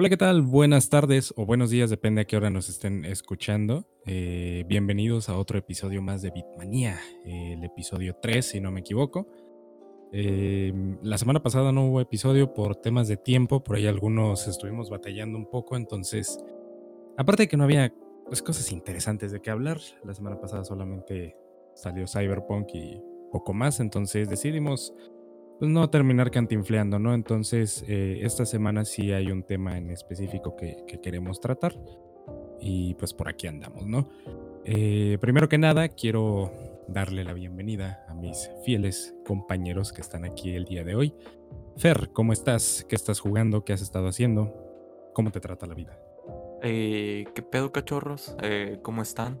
Hola, ¿qué tal? Buenas tardes o buenos días, depende a qué hora nos estén escuchando. Eh, bienvenidos a otro episodio más de Bitmanía, el episodio 3, si no me equivoco. Eh, la semana pasada no hubo episodio por temas de tiempo, por ahí algunos estuvimos batallando un poco, entonces, aparte de que no había pues, cosas interesantes de qué hablar, la semana pasada solamente salió Cyberpunk y poco más, entonces decidimos pues no terminar cantinfleando, ¿no? Entonces, eh, esta semana sí hay un tema en específico que, queremos tratar y pues por aquí andamos, ¿no? Eh, primero que nada, quiero darle la bienvenida a mis fieles compañeros que están aquí el día de hoy. Fer, ¿cómo estás? ¿Qué estás jugando? ¿Qué has estado haciendo? ¿Cómo te trata la vida? Eh, ¿Qué pedo, cachorros? ¿Cómo están?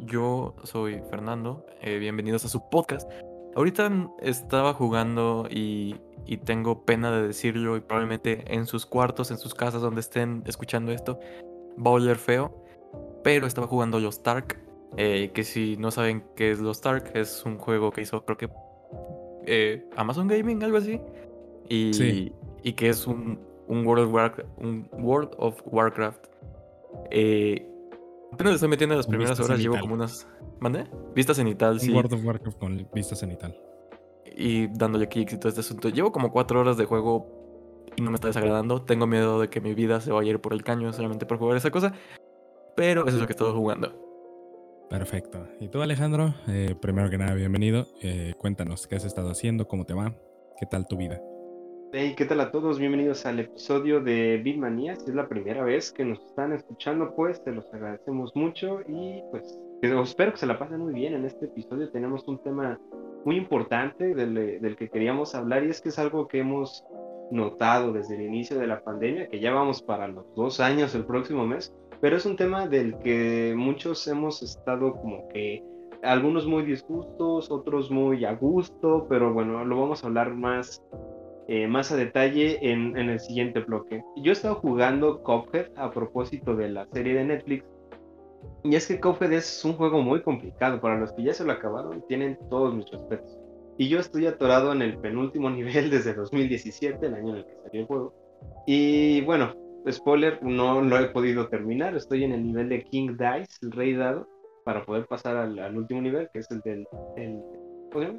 yo soy Fernando. bienvenidos a su podcast. Ahorita estaba jugando y, tengo pena de decirlo y probablemente en sus cuartos, en sus casas donde estén escuchando esto, va a oler feo. Pero estaba jugando Los Stark, eh, que si no saben qué es Los Stark, es un juego que hizo creo que eh, Amazon Gaming, algo así. Y, y que es un, un, World of Warcraft, un World of Warcraft. Eh, apenas estoy metiendo en las primeras horas, llevo como unas ¿Mande? Vistas cenital, sí. World of Warcraft con vistas cenital. Y dándole kicks y todo este asunto. Llevo como cuatro horas de juego y no me está desagradando. Tengo miedo de que mi vida se vaya a ir por el caño solamente por jugar esa cosa. Pero eso es lo que estoy jugando. Perfecto. ¿Y tú, Alejandro? Eh, primero que nada, bienvenido. Eh, cuéntanos, ¿qué has estado haciendo? ¿Cómo te va? ¿Qué tal tu vida? Hey, ¿qué tal a todos? Bienvenidos al episodio de Bitmanía. Si es la primera vez que nos están escuchando, pues te los agradecemos mucho y pues espero que se la pasen muy bien en este episodio. Tenemos un tema muy importante del, que queríamos hablar y es que es algo que hemos notado desde el inicio de la pandemia, que ya vamos para los dos años el próximo mes, pero es un tema del que muchos hemos estado como que algunos muy disgustos, otros muy a gusto, pero bueno, lo vamos a hablar más, eh, más a detalle en, en el siguiente bloque. Yo he estado jugando Cuphead a propósito de la serie de Netflix y es que Cuphead es un juego muy complicado. Para los que ya se lo acabaron, tienen todos mis respetos. Y yo estoy atorado en el penúltimo nivel desde 2017, el año en el que salió el juego. Y bueno, spoiler, no lo he podido terminar. Estoy en el nivel de King Dice, el rey dado, para poder pasar al, último nivel, que es el del el,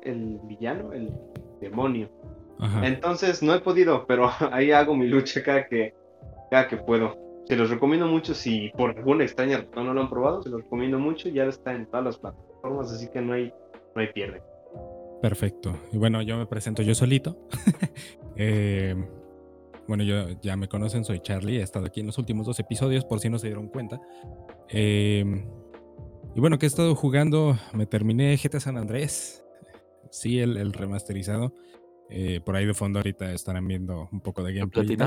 el villano, el demonio. Entonces no he podido, pero ahí hago mi lucha cada que, cada que puedo. Se los recomiendo mucho si por alguna extraña razón no lo han probado, se los recomiendo mucho, ya está en todas las plataformas, así que no hay, no hay pierde. Perfecto. Y bueno, yo me presento yo solito. Eh, bueno, yo ya me conocen, soy Charlie, he estado aquí en los últimos dos episodios, por si no se dieron cuenta. Eh, y bueno, que he estado jugando, me terminé GTA San Andrés, sí, el, remasterizado. Eh, por ahí de fondo ahorita estarán viendo un poco de gameplay.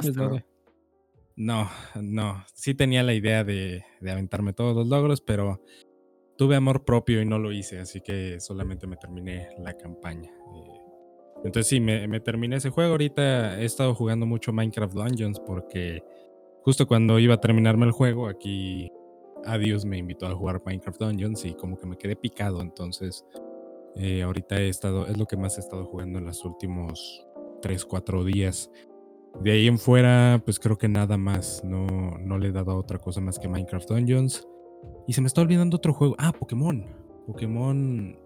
No, no. Sí tenía la idea de, aventarme todos los logros, pero tuve amor propio y no lo hice, así que solamente me terminé la campaña. Eh, entonces sí, me, terminé ese juego. Ahorita he estado jugando mucho Minecraft Dungeons porque justo cuando iba a terminarme el juego, aquí Adiós me invitó a jugar Minecraft Dungeons y como que me quedé picado. Entonces eh, ahorita he estado, es lo que más he estado jugando en los últimos 3, 4 días. De ahí en fuera, pues creo que nada más. No, no le he dado a otra cosa más que Minecraft Dungeons. Y se me está olvidando otro juego. Ah, Pokémon. Pokémon.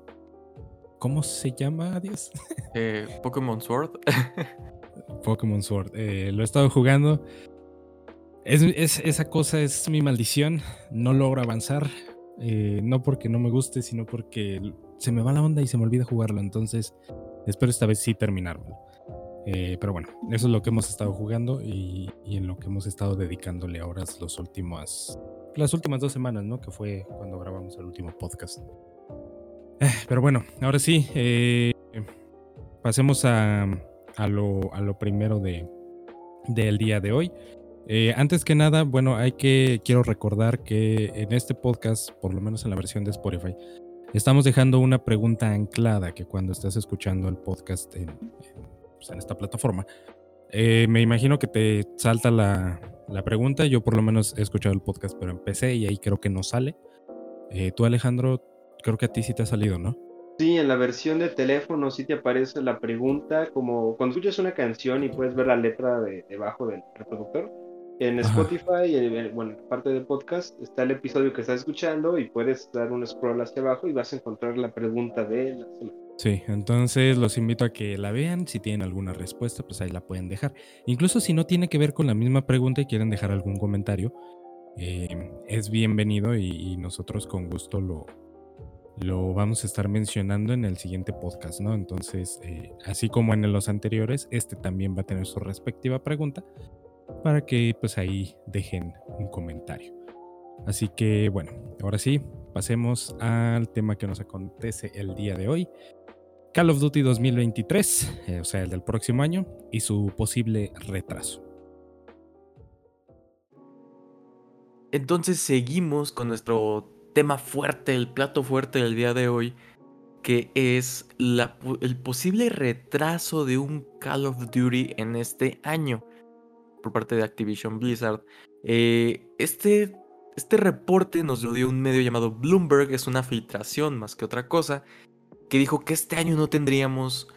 ¿Cómo se llama, Adiós? Eh, Pokémon Sword. Pokémon Sword. Eh, lo he estado jugando. Es, esa cosa es mi maldición. No logro avanzar. Eh, no porque no me guste, sino porque se me va la onda y se me olvida jugarlo. Entonces, espero esta vez sí terminarlo. Eh, pero bueno, eso es lo que hemos estado jugando y, en lo que hemos estado dedicándole ahora los últimos, las últimas dos semanas, ¿no? Que fue cuando grabamos el último podcast. Eh, pero bueno, ahora sí, eh, pasemos a, a, lo, a, lo, primero de, del día de hoy. antes que nada, bueno, hay que, quiero recordar que en este podcast, por lo menos en la versión de Spotify, estamos dejando una pregunta anclada que cuando estás escuchando el podcast en pues, en esta plataforma. Eh, me imagino que te salta la, pregunta. Yo por lo menos he escuchado el podcast, pero empecé y ahí creo que no sale. Eh, tú, Alejandro, creo que a ti sí te ha salido, ¿no? Sí, en la versión de teléfono sí te aparece la pregunta, como cuando escuchas una canción y puedes ver la letra de, debajo del reproductor. En Spotify, en, bueno, en parte del podcast, está el episodio que estás escuchando y puedes dar un scroll hacia abajo y vas a encontrar la pregunta de la semana. Sí, entonces los invito a que la vean. Si tienen alguna respuesta, pues ahí la pueden dejar. Incluso si no tiene que ver con la misma pregunta y quieren dejar algún comentario, eh, es bienvenido y nosotros con gusto lo, lo vamos a estar mencionando en el siguiente podcast, ¿no? Entonces, eh, así como en los anteriores, este también va a tener su respectiva pregunta para que pues ahí dejen un comentario. Así que bueno, ahora sí, pasemos al tema que nos acontece el día de hoy. Call of Duty 2023, eh, o sea, el del próximo año, y su posible retraso. Entonces seguimos con nuestro tema fuerte, el plato fuerte del día de hoy, que es el posible retraso de un Call of Duty en este año por parte de Activision Blizzard. Eh, este, este reporte nos lo dio un medio llamado Bloomberg, es una filtración más que otra cosa, que dijo que este año no tendríamos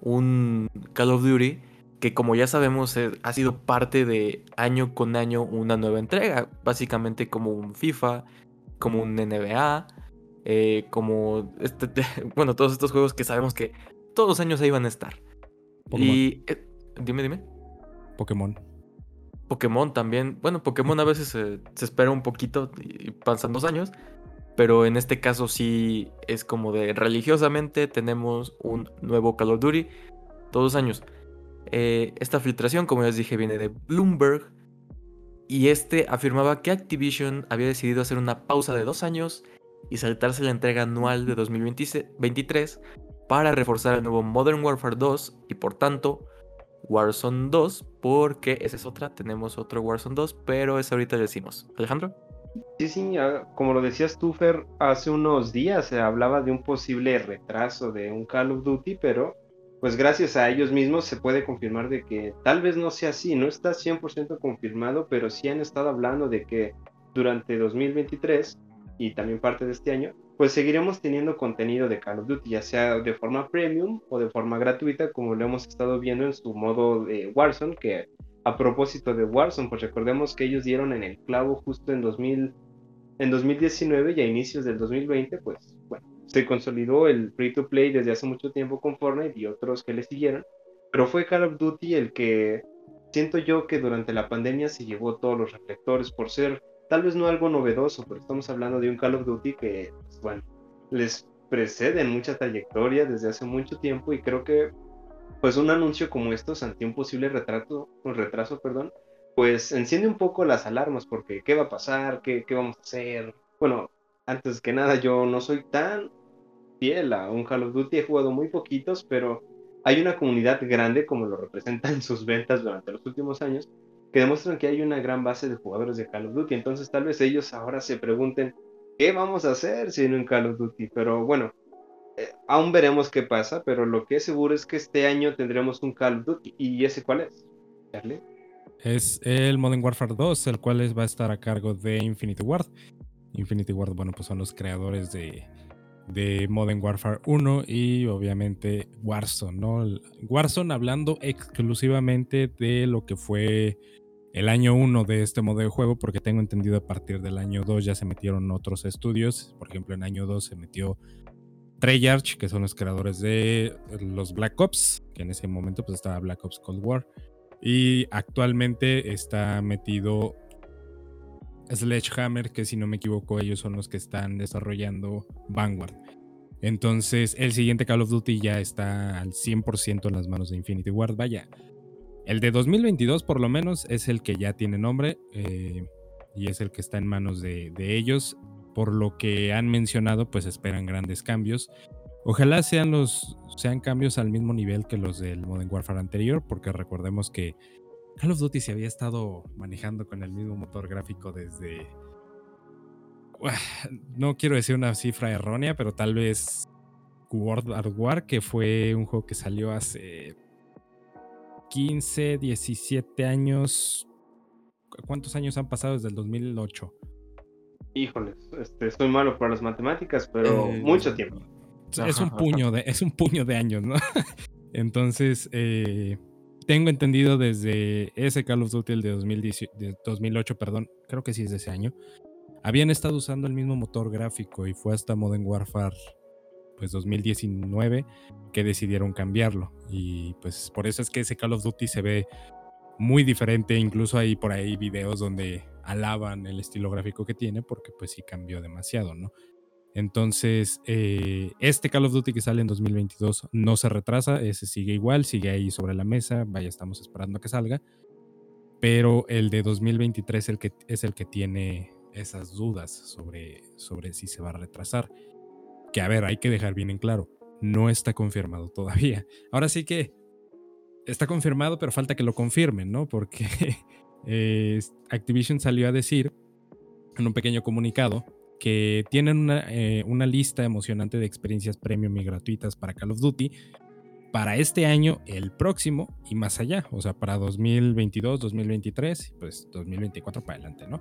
un Call of Duty que como ya sabemos eh, ha sido parte de año con año una nueva entrega, básicamente como un FIFA, como un NBA, eh, como este, bueno, todos estos juegos que sabemos que todos los años ahí van a estar. Y eh, dime, dime. Pokémon. Pokémon también. Bueno, Pokémon a veces se, espera un poquito y pasan dos años. Pero en este caso sí es como de religiosamente tenemos un nuevo Call of Duty todos los años. Eh, esta filtración, como ya les dije, viene de Bloomberg y este afirmaba que Activision había decidido hacer una pausa de dos años y saltarse la entrega anual de 2023 para reforzar el nuevo Modern Warfare 2 y por tanto Warzone 2, porque esa es otra, tenemos otro Warzone 2, pero esa ahorita le decimos. Alejandro. Sí, sí, como lo decías tú, Fer, hace unos días se hablaba de un posible retraso de un Call of Duty, pero pues gracias a ellos mismos se puede confirmar de que tal vez no sea así, no está 100% confirmado, pero sí han estado hablando de que durante 2023 y también parte de este año, pues seguiremos teniendo contenido de Call of Duty, ya sea de forma premium o de forma gratuita, como lo hemos estado viendo en su modo de Warzone, que a propósito de Warzone, pues recordemos que ellos dieron en el clavo justo en 2000, en 2019 y a inicios del 2020, pues bueno, se consolidó el free to play desde hace mucho tiempo con Fortnite y otros que le siguieron, pero fue Call of Duty el que siento yo que durante la pandemia se llevó todos los reflectores por ser tal vez no algo novedoso, pero estamos hablando de un Call of Duty que, les precede en mucha trayectoria desde hace mucho tiempo y creo que pues un anuncio como estos ante un posible retraso, un retraso, perdón, pues enciende un poco las alarmas porque qué va a pasar, qué, qué vamos a hacer. Bueno, antes que nada yo no soy tan a un Call of Duty. He jugado muy poquitos, pero hay una comunidad grande, como lo representan sus ventas durante los últimos años, que demuestran que hay una gran base de jugadores de Call of Duty. Entonces tal vez ellos ahora se pregunten, ¿qué vamos a hacer si no un Call of Duty? Pero bueno, eh, aún veremos qué pasa, pero lo que es seguro es que este año tendremos un Call of Duty. ¿Y ese cuál es? Charlie. Es el Modern Warfare 2, el cual va a estar a cargo de Infinity Ward. Infinity Ward, bueno, pues son los creadores de, de Modern Warfare 1 y obviamente Warzone, ¿no? Warzone hablando exclusivamente de lo que fue el año 1 de este modo de juego, porque tengo entendido a partir del año 2 ya se metieron otros estudios, por ejemplo en año 2 se metió Treyarch, que son los creadores de los Black Ops, que en ese momento pues estaba Black Ops Cold War, y actualmente está metido Sledgehammer, que si no me equivoco ellos son los que están desarrollando Vanguard. Entonces el siguiente Call of Duty ya está al 100% en las manos de Infinity Ward. Vaya, el de 2022 por lo menos es el que ya tiene nombre eh, y es el que está en manos de, ellos. Por lo que han mencionado, pues esperan grandes cambios. Ojalá sean los sean cambios al mismo nivel que los del Modern Warfare anterior, porque recordemos que Call of Duty se había estado manejando con el mismo motor gráfico desde. No quiero decir una cifra errónea, pero tal vez World War, que fue un juego que salió hace 15, 17 años. ¿Cuántos años han pasado desde el 2008? Híjoles, este, estoy malo para las matemáticas, pero eh, mucho tiempo. es un puño de, es un puño de años, ¿no? Entonces, eh, tengo entendido desde ese Call of Duty, el de, 2008, perdón, creo que sí es de ese año, habían estado usando el mismo motor gráfico y fue hasta Modern Warfare pues 2019 que decidieron cambiarlo y pues por eso es que ese Call of Duty se ve muy diferente, incluso hay por ahí videos donde alaban el estilo gráfico que tiene porque pues sí cambió demasiado, ¿no? Entonces, eh, este Call of Duty que sale en 2022 no se retrasa, ese sigue igual, sigue ahí sobre la mesa, vaya, estamos esperando a que salga, pero el de 2023 el que, es el que tiene esas dudas sobre, sobre si se va a retrasar. Que a ver, hay que dejar bien en claro, no está confirmado todavía. Ahora sí que está confirmado, pero falta que lo confirmen, ¿no? Porque eh, Activision salió a decir en un pequeño comunicado que tienen eh, una, lista emocionante de experiencias premium y gratuitas para Call of Duty para este año, el próximo y más allá, o sea, para 2022, 2023 y pues 2024 para adelante, ¿no?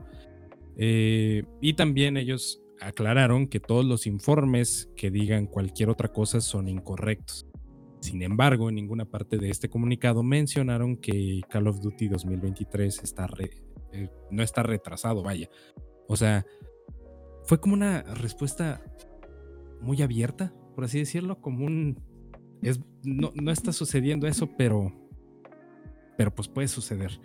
Eh, y también ellos aclararon que todos los informes que digan cualquier otra cosa son incorrectos. Sin embargo, en ninguna parte de este comunicado mencionaron que Call of Duty 2023 está eh, no está retrasado, vaya. O sea, fue como una respuesta muy abierta, por así decirlo, como un... No, no está sucediendo eso, pero... Pero pues puede suceder.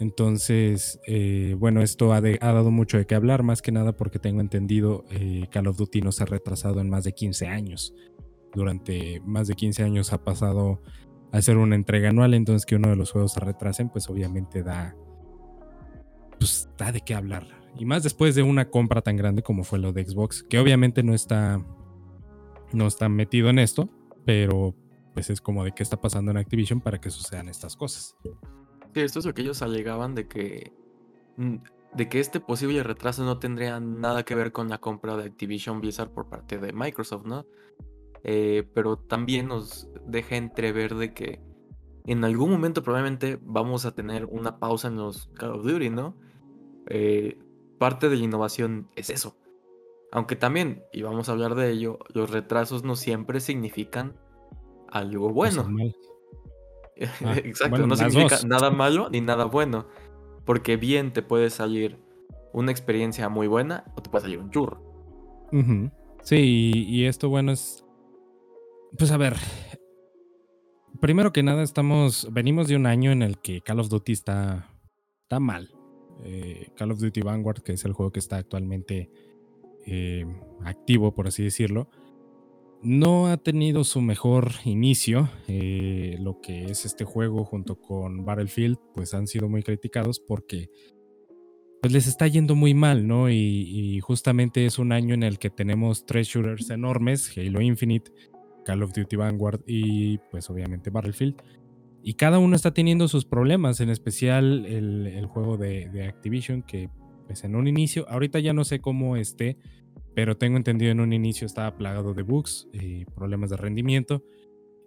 Entonces, eh, bueno, esto ha, dado mucho de qué hablar, más que nada porque tengo entendido eh, Call of Duty no se ha retrasado en más de 15 años. Durante más de 15 años ha pasado a ser una entrega anual, entonces que uno de los juegos se retrasen, pues obviamente da, pues da de qué hablar. Y más después de una compra tan grande como fue lo de Xbox, que obviamente no está, no está metido en esto, pero pues es como de qué está pasando en Activision para que sucedan estas cosas. Sí, esto es lo que ellos alegaban de que, mm, de que este posible retraso no tendría nada que ver con la compra de Activision Blizzard por parte de Microsoft, ¿no? Eh, pero también nos deja entrever de que en algún momento probablemente vamos a tener una pausa en los Call of Duty, ¿no? Eh, parte de la innovación es eso. Aunque también, y vamos a hablar de ello, los retrasos no siempre significan algo bueno. Ah, Exacto, no significa nada malo ni nada bueno. Porque bien te puede salir una experiencia muy buena o te puede salir un churro. Sí, y, esto bueno es... Pues a ver, primero que nada estamos, venimos de un año en el que Call of Duty está, está mal. Eh, Call of Duty Vanguard, que es el juego que está actualmente eh, activo, por así decirlo, no ha tenido su mejor inicio. Eh, lo que es este juego junto con Battlefield, pues han sido muy criticados porque pues les está yendo muy mal, ¿no? Y, justamente es un año en el que tenemos tres shooters enormes, Halo Infinite, Call of Duty Vanguard y pues obviamente Battlefield. Y cada uno está teniendo sus problemas, en especial el, juego de, de, Activision, que pues en un inicio, ahorita ya no sé cómo esté, pero tengo entendido en un inicio estaba plagado de bugs y problemas de rendimiento.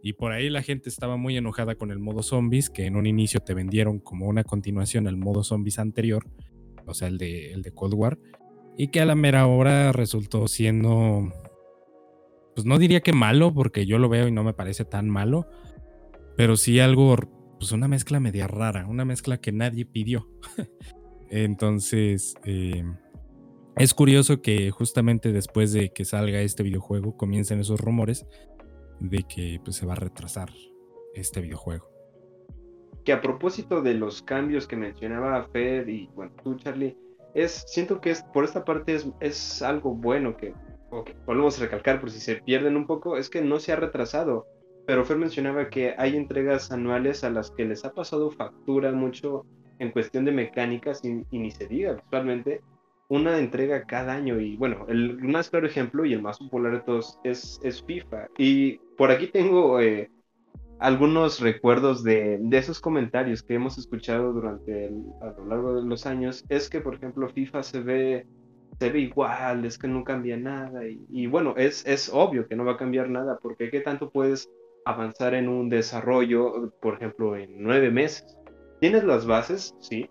Y por ahí la gente estaba muy enojada con el modo zombies, que en un inicio te vendieron como una continuación al modo zombies anterior, o sea, el de, el de Cold War, y que a la mera hora resultó siendo, pues no diría que malo, porque yo lo veo y no me parece tan malo, pero sí algo, pues una mezcla media rara, una mezcla que nadie pidió. Entonces, eh, es curioso que justamente después de que salga este videojuego comiencen esos rumores de que pues, se va a retrasar este videojuego. Que a propósito de los cambios que mencionaba Fed y bueno, tú Charlie, es, siento que es, por esta parte es, es algo bueno que, volvemos a recalcar por si se pierden un poco, es que no se ha retrasado. Pero Fer mencionaba que hay entregas anuales a las que les ha pasado factura mucho en cuestión de mecánicas y, y ni se diga visualmente una entrega cada año y bueno, el más claro ejemplo y el más popular de todos es, es FIFA. Y por aquí tengo eh, algunos recuerdos de, de, esos comentarios que hemos escuchado durante a lo largo de los años. Es que, por ejemplo, FIFA se ve, se ve igual, es que no cambia nada. Y, y bueno, es, es obvio que no va a cambiar nada porque ¿qué tanto puedes avanzar en un desarrollo, por ejemplo, en nueve meses? Tienes las bases, sí,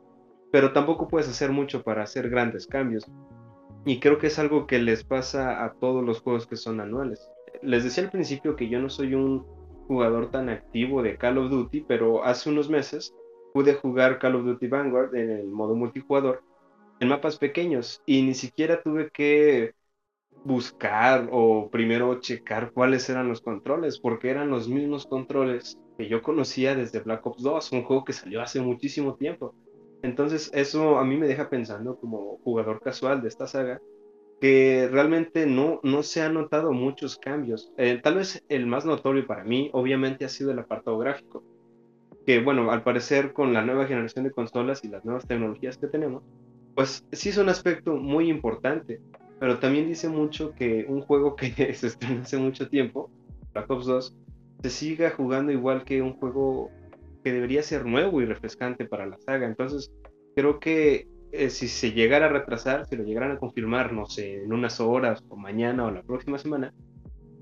pero tampoco puedes hacer mucho para hacer grandes cambios. Y creo que es algo que les pasa a todos los juegos que son anuales. les decía al principio que yo no soy un jugador tan activo de Call of Duty, pero hace unos meses pude jugar Call of Duty Vanguard en el modo multijugador en mapas pequeños y ni siquiera tuve que buscar o primero checar cuáles eran los controles, porque eran los mismos controles que yo conocía desde Black Ops 2, un juego que salió hace muchísimo tiempo. Entonces eso a mí me deja pensando como jugador casual de esta saga, que realmente no, no se han notado muchos cambios. Eh, tal vez el más notorio para mí, obviamente, ha sido el apartado gráfico, que bueno, al parecer con la nueva generación de consolas y las nuevas tecnologías que tenemos, pues sí es un aspecto muy importante, pero también dice mucho que un juego que se estrenó hace mucho tiempo, Black Ops 2, se siga jugando igual que un juego que debería ser nuevo y refrescante para la saga. Entonces, creo que eh, si se llegara a retrasar, si lo llegaran a confirmar, no sé, en unas horas o mañana o la próxima semana,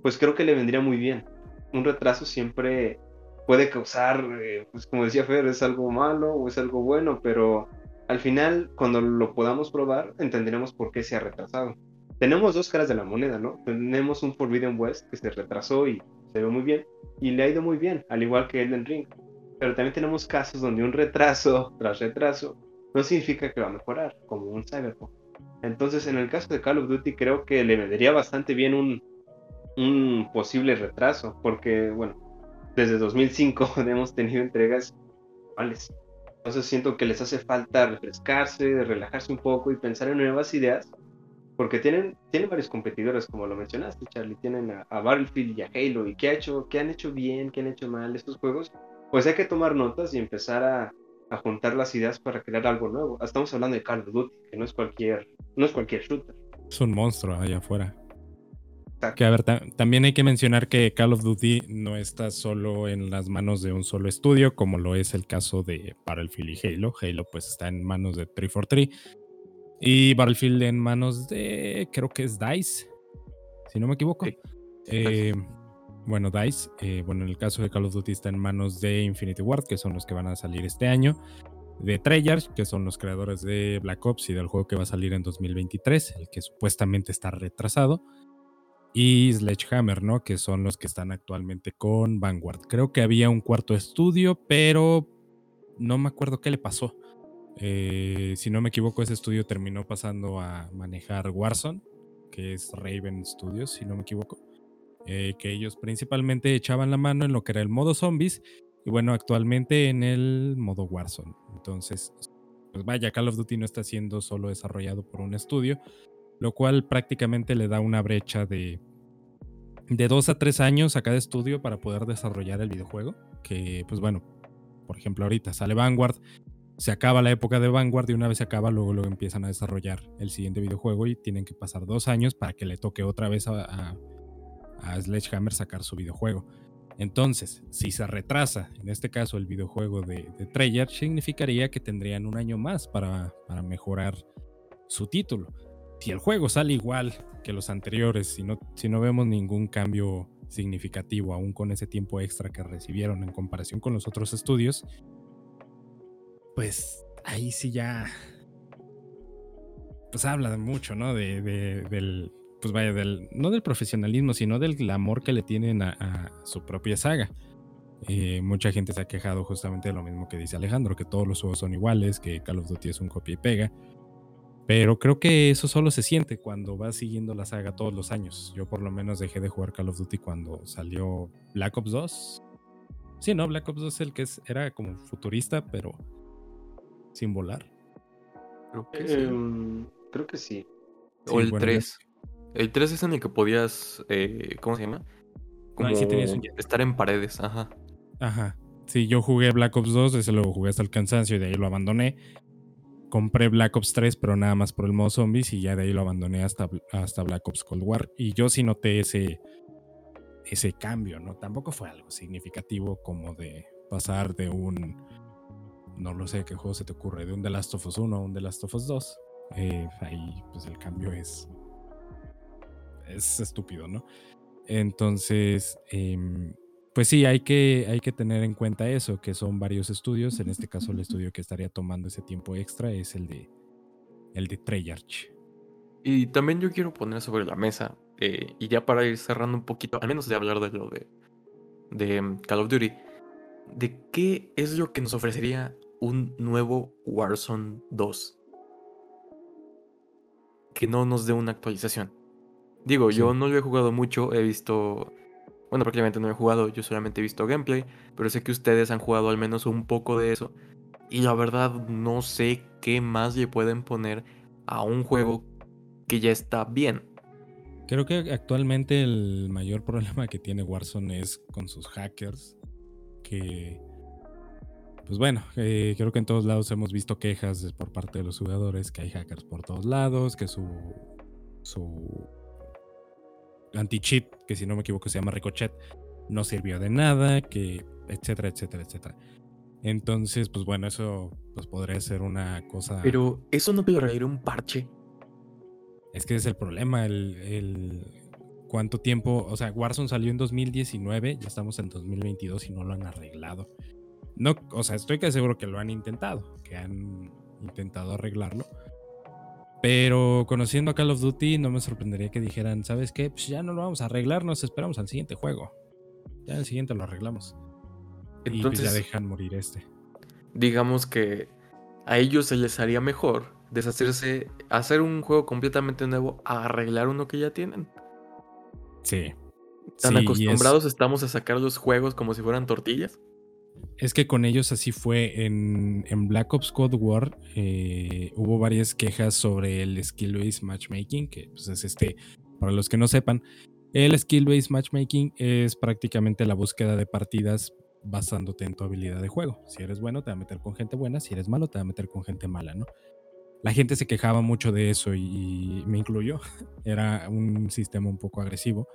pues creo que le vendría muy bien. Un retraso siempre puede causar, eh, pues como decía Fer, es algo malo o es algo bueno, pero al final, cuando lo podamos probar, entenderemos por qué se ha retrasado tenemos dos caras de la moneda, ¿no? Tenemos un Forbidden West que se retrasó y se ve muy bien, y le ha ido muy bien, al igual que Elden Ring. Pero también tenemos casos donde un retraso tras retraso no significa que va a mejorar, como un Cyberpunk. Entonces, en el caso de Call of Duty, creo que le vendría bastante bien un, un posible retraso, porque, bueno, desde 2005 hemos tenido entregas iguales. Entonces siento que les hace falta refrescarse, relajarse un poco y pensar en nuevas ideas porque tienen, tienen varios competidores, como lo mencionaste, Charlie. Tienen a, Battlefield y a Halo. ¿Y qué, ha hecho, qué han hecho bien, qué han hecho mal estos juegos? Pues hay que tomar notas y empezar a, a juntar las ideas para crear algo nuevo. Estamos hablando de Call of Duty, que no es cualquier, no es cualquier shooter. Es un monstruo allá afuera. Que a ver, también hay que mencionar que Call of Duty no está solo en las manos de un solo estudio, como lo es el caso de Battlefield y Halo. Halo pues está en manos de 343 y Battlefield en manos de, creo que es DICE, si no me equivoco. Eh, bueno, DICE, eh, bueno, en el caso de Call of Duty está en manos de Infinity Ward, que son los que van a salir este año. De Treyarch, que son los creadores de Black Ops y del juego que va a salir en 2023, el que supuestamente está retrasado. Y Sledgehammer, ¿no? Que son los que están actualmente con Vanguard. Creo que había un cuarto estudio, pero no me acuerdo qué le pasó. Eh, si no me equivoco, ese estudio terminó pasando a manejar Warzone, que es Raven Studios, si no me equivoco. Eh, que ellos principalmente echaban la mano en lo que era el modo zombies y bueno, actualmente en el modo Warzone. Entonces, pues vaya, Call of Duty no está siendo solo desarrollado por un estudio, lo cual prácticamente le da una brecha de, de dos a tres años a cada estudio para poder desarrollar el videojuego. Que, pues bueno, por ejemplo, ahorita sale Vanguard, se acaba la época de Vanguard y una vez se acaba, luego, luego empiezan a desarrollar el siguiente videojuego y tienen que pasar dos años para que le toque otra vez a, Sledgehammer sacar su videojuego. Entonces, si se retrasa, en este caso el videojuego de, de Treyarch, significaría que tendrían un año más para, para, mejorar su título. Si el juego sale igual que los anteriores, si no, si no vemos ningún cambio significativo aún con ese tiempo extra que recibieron en comparación con los otros estudios, pues ahí sí ya. Pues habla mucho, ¿no? De, del. Pues vaya, del. No del profesionalismo, sino del amor que le tienen a, su propia saga. Eh, mucha gente se ha quejado justamente de lo mismo que dice Alejandro, que todos los juegos son iguales, que Call of Duty es un copia y pega. Pero creo que eso solo se siente cuando vas siguiendo la saga todos los años. Yo por lo menos dejé de jugar Call of Duty cuando salió Black Ops 2. Sí, no, Black Ops 2 es el que era como futurista, pero sin volar. Creo que sí. Em, creo que sí. O el 3. El 3 es en el que podías, eh, ¿cómo se llama? Como estar en paredes, ajá. Ajá. Sí, yo jugué Black Ops 2, ese lo jugué hasta el cansancio y de ahí lo abandoné. Compré Black Ops 3, pero nada más por el modo zombies y ya de ahí lo abandoné hasta, hasta Black Ops Cold War. Y yo sí noté ese, ese cambio, ¿no? Tampoco fue algo significativo como de pasar de un no lo sé qué juego se te ocurre, de un The Last of Us 1 a un The Last of Us 2, eh, ahí pues el cambio es, es estúpido, ¿no? Entonces, em, pues sí, hay que, hay que tener en cuenta eso, que son varios estudios. En este caso, el estudio que estaría tomando ese tiempo extra es el de, el de Treyarch. Y también yo quiero poner sobre la mesa, eh, y ya para ir cerrando un poquito, al menos de hablar de lo de, de mm, Call of Duty, ¿de qué es lo que nos ofrecería un nuevo Warzone 2? Que no nos dé una actualización. Digo, yo no lo he jugado mucho, he visto... Bueno, prácticamente no he jugado, yo solamente he visto gameplay, pero sé que ustedes han jugado al menos un poco de eso. Y la verdad no sé qué más le pueden poner a un juego que ya está bien. Creo que actualmente el mayor problema que tiene Warzone es con sus hackers. Que, pues bueno, eh, creo que en todos lados hemos visto quejas por parte de los jugadores que hay hackers por todos lados, que su, su anti-cheat, que si no me equivoco se llama Ricochet, no sirvió de nada, que etcétera, etcétera, etcétera. Entonces, pues bueno, eso pues podría ser una cosa... Pero eso no requiere un parche. Es que es el problema, el, el cuánto tiempo, o sea, Warzone salió en 2019, ya estamos en 2022 y no lo han arreglado. No, o sea, estoy casi seguro que lo han intentado, que han intentado arreglarlo. Pero conociendo a Call of Duty, no me sorprendería que dijeran, ¿sabes qué? Pues ya no lo vamos a arreglar, nos esperamos al siguiente juego. Ya en el siguiente lo arreglamos. y pues Entonces, ya dejan morir este. digamos que a ellos se les haría mejor deshacerse, hacer un juego completamente nuevo a arreglar uno que ya tienen. Sí. Tan Sí, y es- acostumbrados estamos a sacar los juegos como si fueran tortillas. Es que con ellos así fue. En, en Black Ops Cold War eh, hubo varias quejas sobre el skill-based matchmaking, que pues, es este, para los que no sepan, el skill-based matchmaking es prácticamente la búsqueda de partidas basándote en tu habilidad de juego. Si eres bueno, te va a meter con gente buena, si eres malo, te va a meter con gente mala, ¿no? La gente se quejaba mucho de eso y, y me incluyó. Era un sistema un poco agresivo.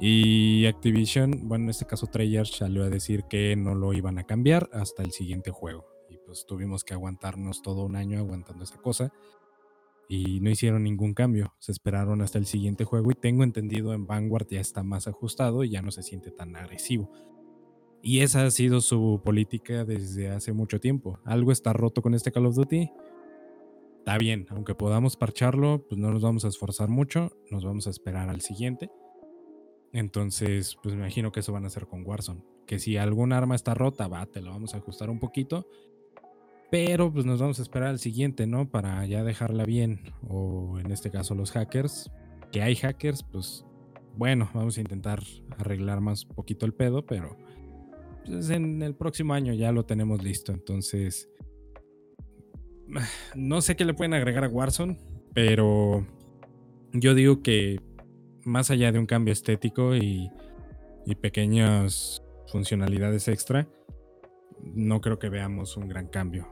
Y Activision, bueno, en este caso Treyarch salió a decir que no lo iban a cambiar hasta el siguiente juego. Y pues tuvimos que aguantarnos todo un año aguantando esa cosa. Y no hicieron ningún cambio. Se esperaron hasta el siguiente juego y tengo entendido en Vanguard ya está más ajustado y ya no se siente tan agresivo. Y esa ha sido su política desde hace mucho tiempo. Algo está roto con este Call of Duty. Está bien, aunque podamos parcharlo, pues no nos vamos a esforzar mucho, nos vamos a esperar al siguiente. Entonces, pues me imagino que eso van a hacer con Warzone. Que si algún arma está rota, va, te lo vamos a ajustar un poquito. Pero pues nos vamos a esperar al siguiente, ¿no? Para ya dejarla bien. O en este caso los hackers. Que hay hackers, pues bueno, vamos a intentar arreglar más poquito el pedo, pero pues, en el próximo año ya lo tenemos listo. Entonces, no sé qué le pueden agregar a Warzone, pero yo digo que más allá de un cambio estético y, y pequeñas funcionalidades extra, no creo que veamos un gran cambio.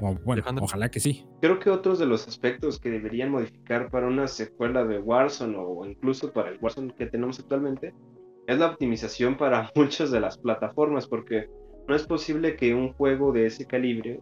O, bueno, Alejandro. ojalá que sí. Creo que otros de los aspectos que deberían modificar para una secuela de Warzone o incluso para el Warzone que tenemos actualmente es la optimización para muchas de las plataformas, porque no es posible que un juego de ese calibre,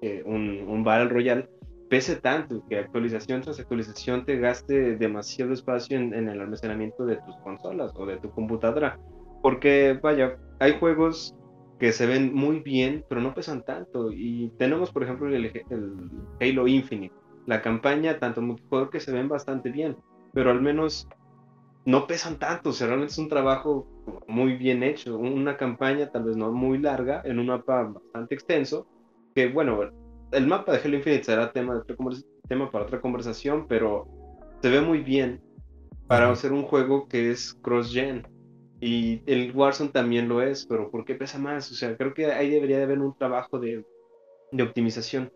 eh, un, un Battle Royale, pese tanto, que actualización tras actualización te gaste demasiado espacio en, el almacenamiento de tus consolas o de tu computadora. Porque, vaya, hay juegos que se ven muy bien, pero no pesan tanto. Y tenemos, por ejemplo, el, el Halo Infinite, la campaña, tanto multijugador, que se ven bastante bien, pero al menos no pesan tanto. O sea, realmente es un trabajo muy bien hecho. Una campaña, tal vez no muy larga, en un mapa bastante extenso, que bueno, el mapa de Halo Infinite será tema, tema para otra conversación, pero se ve muy bien para hacer un juego que es cross-gen. Y el Warzone también lo es, pero ¿por qué pesa más? O sea, creo que ahí debería de haber un trabajo de, de optimización.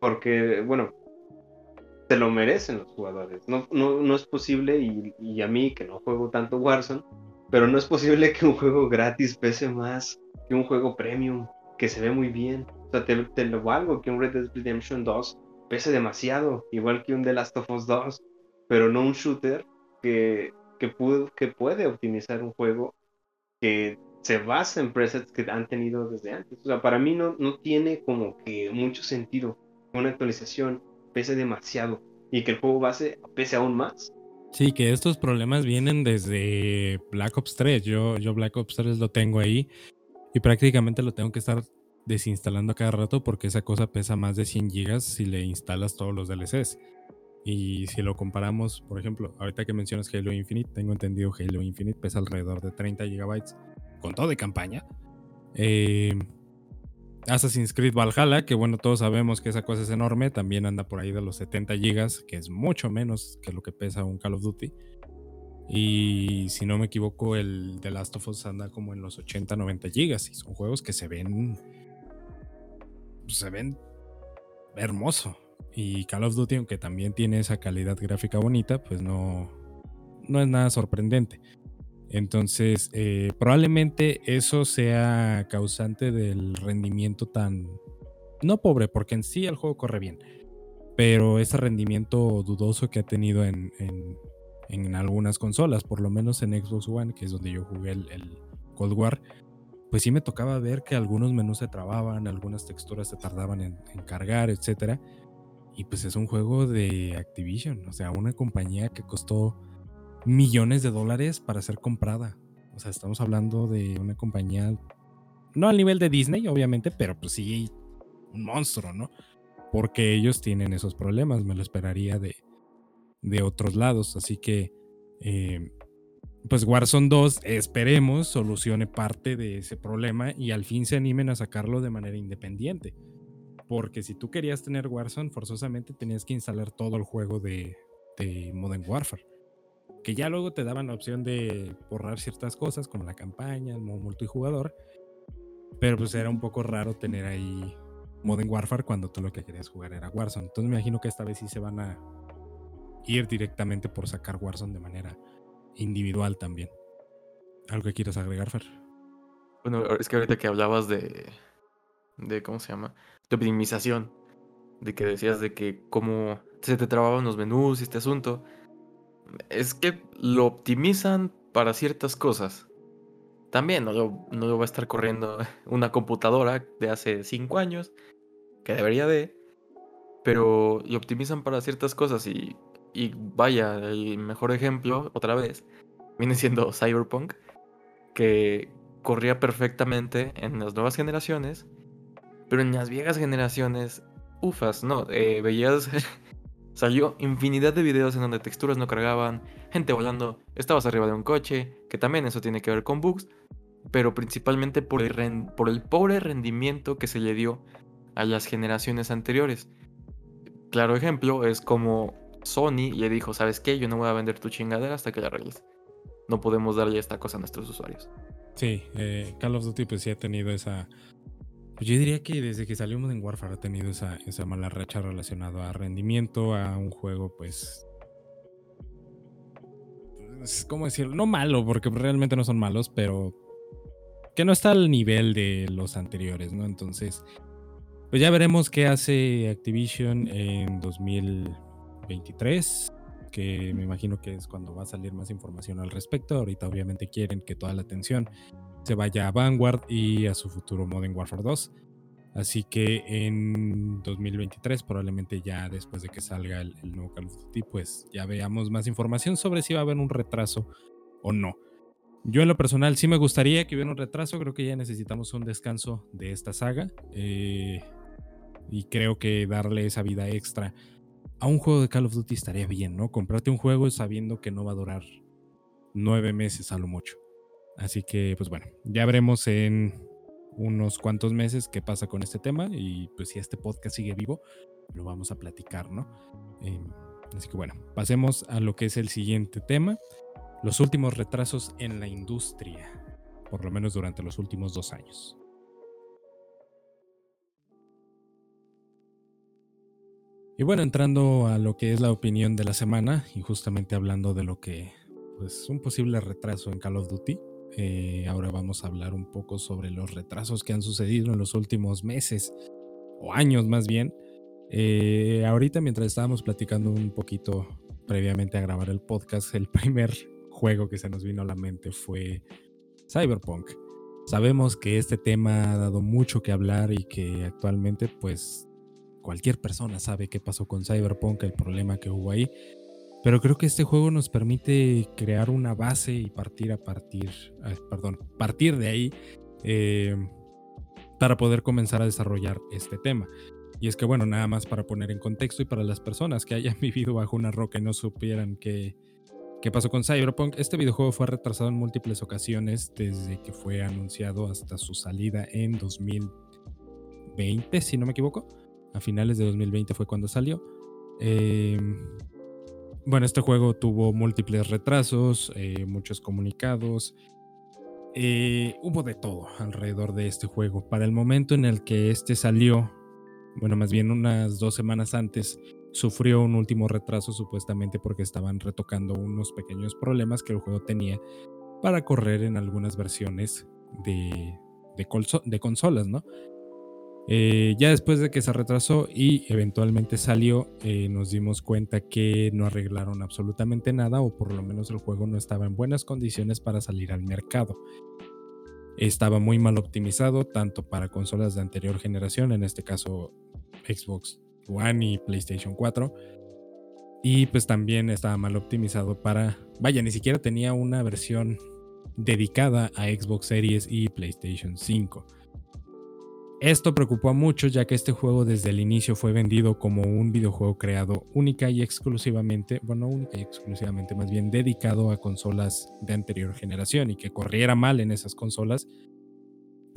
Porque, bueno, se lo merecen los jugadores. No, no, no es posible, y, y a mí que no juego tanto Warzone, pero no es posible que un juego gratis pese más que un juego premium, que se ve muy bien. O sea, te, te lo valgo que un Red Dead Redemption 2 pese demasiado, igual que un The Last of Us 2, pero no un shooter que, que, pudo, que puede optimizar un juego que se basa en presets que han tenido desde antes. O sea, para mí no, no tiene como que mucho sentido una actualización pese demasiado y que el juego base pese aún más. Sí, que estos problemas vienen desde Black Ops 3. Yo, yo Black Ops 3 lo tengo ahí y prácticamente lo tengo que estar desinstalando cada rato porque esa cosa pesa más de 100 gigas si le instalas todos los DLCs. Y si lo comparamos, por ejemplo, ahorita que mencionas Halo Infinite, tengo entendido Halo Infinite pesa alrededor de 30 GB con todo de campaña. Eh, Assassin's Creed Valhalla, que bueno, todos sabemos que esa cosa es enorme, también anda por ahí de los 70 GB, que es mucho menos que lo que pesa un Call of Duty. Y si no me equivoco, el The Last of Us anda como en los 80, 90 GB. Y son juegos que se ven. Se ven hermoso. Y Call of Duty, aunque también tiene esa calidad gráfica bonita, pues no, no es nada sorprendente. Entonces, eh, probablemente eso sea causante del rendimiento tan, no pobre, porque en sí el juego corre bien, pero ese rendimiento dudoso que ha tenido en, en, algunas consolas, por lo menos en Xbox One, que es donde yo jugué el, el, Cold War, pues sí me tocaba ver que algunos menús se trababan, algunas texturas se tardaban en, cargar, etc. Y pues es un juego de Activision, o sea, una compañía que costó millones de dólares para ser comprada. O sea, estamos hablando de una compañía, no al nivel de Disney, obviamente, pero pues sí, un monstruo, ¿no? Porque ellos tienen esos problemas, me lo esperaría de, de otros lados. Así que, eh, pues Warzone 2, esperemos, solucione parte de ese problema y al fin se animen a sacarlo de manera independiente. Porque si tú querías tener Warzone, forzosamente tenías que instalar todo el juego de, de Modern Warfare que ya luego te daban la opción de borrar ciertas cosas como la campaña, el modo multijugador, pero pues era un poco raro tener ahí Modern Warfare cuando tú lo que querías jugar era Warzone. Entonces me imagino que esta vez sí se van a ir directamente por sacar Warzone de manera individual también. ¿Algo que quieras agregar, Fer? Bueno, es que ahorita que hablabas de, de ¿cómo se llama? De optimización, de que decías de que cómo se te trababan los menús y este asunto es que lo optimizan para ciertas cosas. También no lo, no va a estar corriendo una computadora de hace 5 años, que debería de, pero lo optimizan para ciertas cosas y, y vaya, el mejor ejemplo, otra vez, viene siendo Cyberpunk, que corría perfectamente en las nuevas generaciones, pero en las viejas generaciones, ufas, no, eh, veías Salió infinidad de videos en donde texturas no cargaban, gente volando, estabas arriba de un coche, que también eso tiene que ver con bugs, pero principalmente por el, por el pobre rendimiento que se le dio a las generaciones anteriores. Claro ejemplo es como Sony le dijo, ¿sabes qué? Yo no voy a vender tu chingadera hasta que la arregles. No podemos darle esta cosa a nuestros usuarios. Sí, eh, Call of Duty pues sí ha tenido esa pues yo diría que desde que salió Modern Warfare ha tenido esa, esa mala racha relacionada a rendimiento, a un juego, pues. ¿Cómo decirlo? No malo, porque realmente no son malos, pero que no está al nivel de los anteriores, ¿no? Entonces, pues ya veremos qué hace Activision en 2023, que me imagino que es cuando va a salir más información al respecto. Ahorita obviamente quieren que toda la atención se vaya a Vanguard y a su futuro Modern Warfare 2. Así que en 2023, probablemente ya después de que salga el, nuevo Call of Duty, pues ya veamos más información sobre si va a haber un retraso o no. Yo en lo personal sí me gustaría que hubiera un retraso, creo que ya necesitamos un descanso de esta saga eh, y creo que darle esa vida extra a un juego de Call of Duty estaría bien, ¿no? Comprarte un juego sabiendo que no va a durar nueve meses a lo mucho. Así que, pues bueno, ya veremos en unos cuantos meses qué pasa con este tema y pues si este podcast sigue vivo, lo vamos a platicar, ¿no? Em, así que bueno, pasemos a lo que es el siguiente tema, los últimos retrasos en la industria, por lo menos durante los últimos dos años. Y bueno, entrando a lo que es la opinión de la semana y justamente hablando de lo que, pues, un posible retraso en Call of Duty, eh, ahora vamos a hablar un poco sobre los retrasos que han sucedido en los últimos meses o años más bien. Eh, ahorita mientras estábamos platicando un poquito previamente a grabar el podcast, el primer juego que se nos vino a la mente fue Cyberpunk. Sabemos que este tema ha dado mucho que hablar y que actualmente pues cualquier persona sabe qué pasó con Cyberpunk, el problema que hubo ahí. Pero creo que este juego nos permite crear una base y partir a partir, ah, perdón, partir de ahí eh, para poder comenzar a desarrollar este tema. Y es que, bueno, nada más para poner en contexto y para las personas que hayan vivido bajo una roca y no supieran qué, qué pasó con Cyberpunk, este videojuego fue retrasado en múltiples ocasiones desde que fue anunciado hasta su salida en 2020, si no me equivoco. A finales de 2020 fue cuando salió. Em, bueno, este juego tuvo múltiples retrasos, eh, muchos comunicados. Eh, hubo de todo alrededor de este juego. Para el momento en el que este salió, bueno, más bien unas dos semanas antes, sufrió un último retraso supuestamente porque estaban retocando unos pequeños problemas que el juego tenía para correr en algunas versiones de, de, consolas, ¿no? Eh, ya después de que se retrasó y eventualmente salió, eh, nos dimos cuenta que no arreglaron absolutamente nada o por lo menos el juego no estaba en buenas condiciones para salir al mercado. Estaba muy mal optimizado tanto para consolas de anterior generación, en este caso Xbox One y PlayStation 4. Y pues también estaba mal optimizado para, vaya, ni siquiera tenía una versión dedicada a Xbox Series y PlayStation 5. Esto preocupó a muchos ya que este juego desde el inicio fue vendido como un videojuego creado única y exclusivamente, bueno, única y exclusivamente, más bien dedicado a consolas de anterior generación y que corriera mal en esas consolas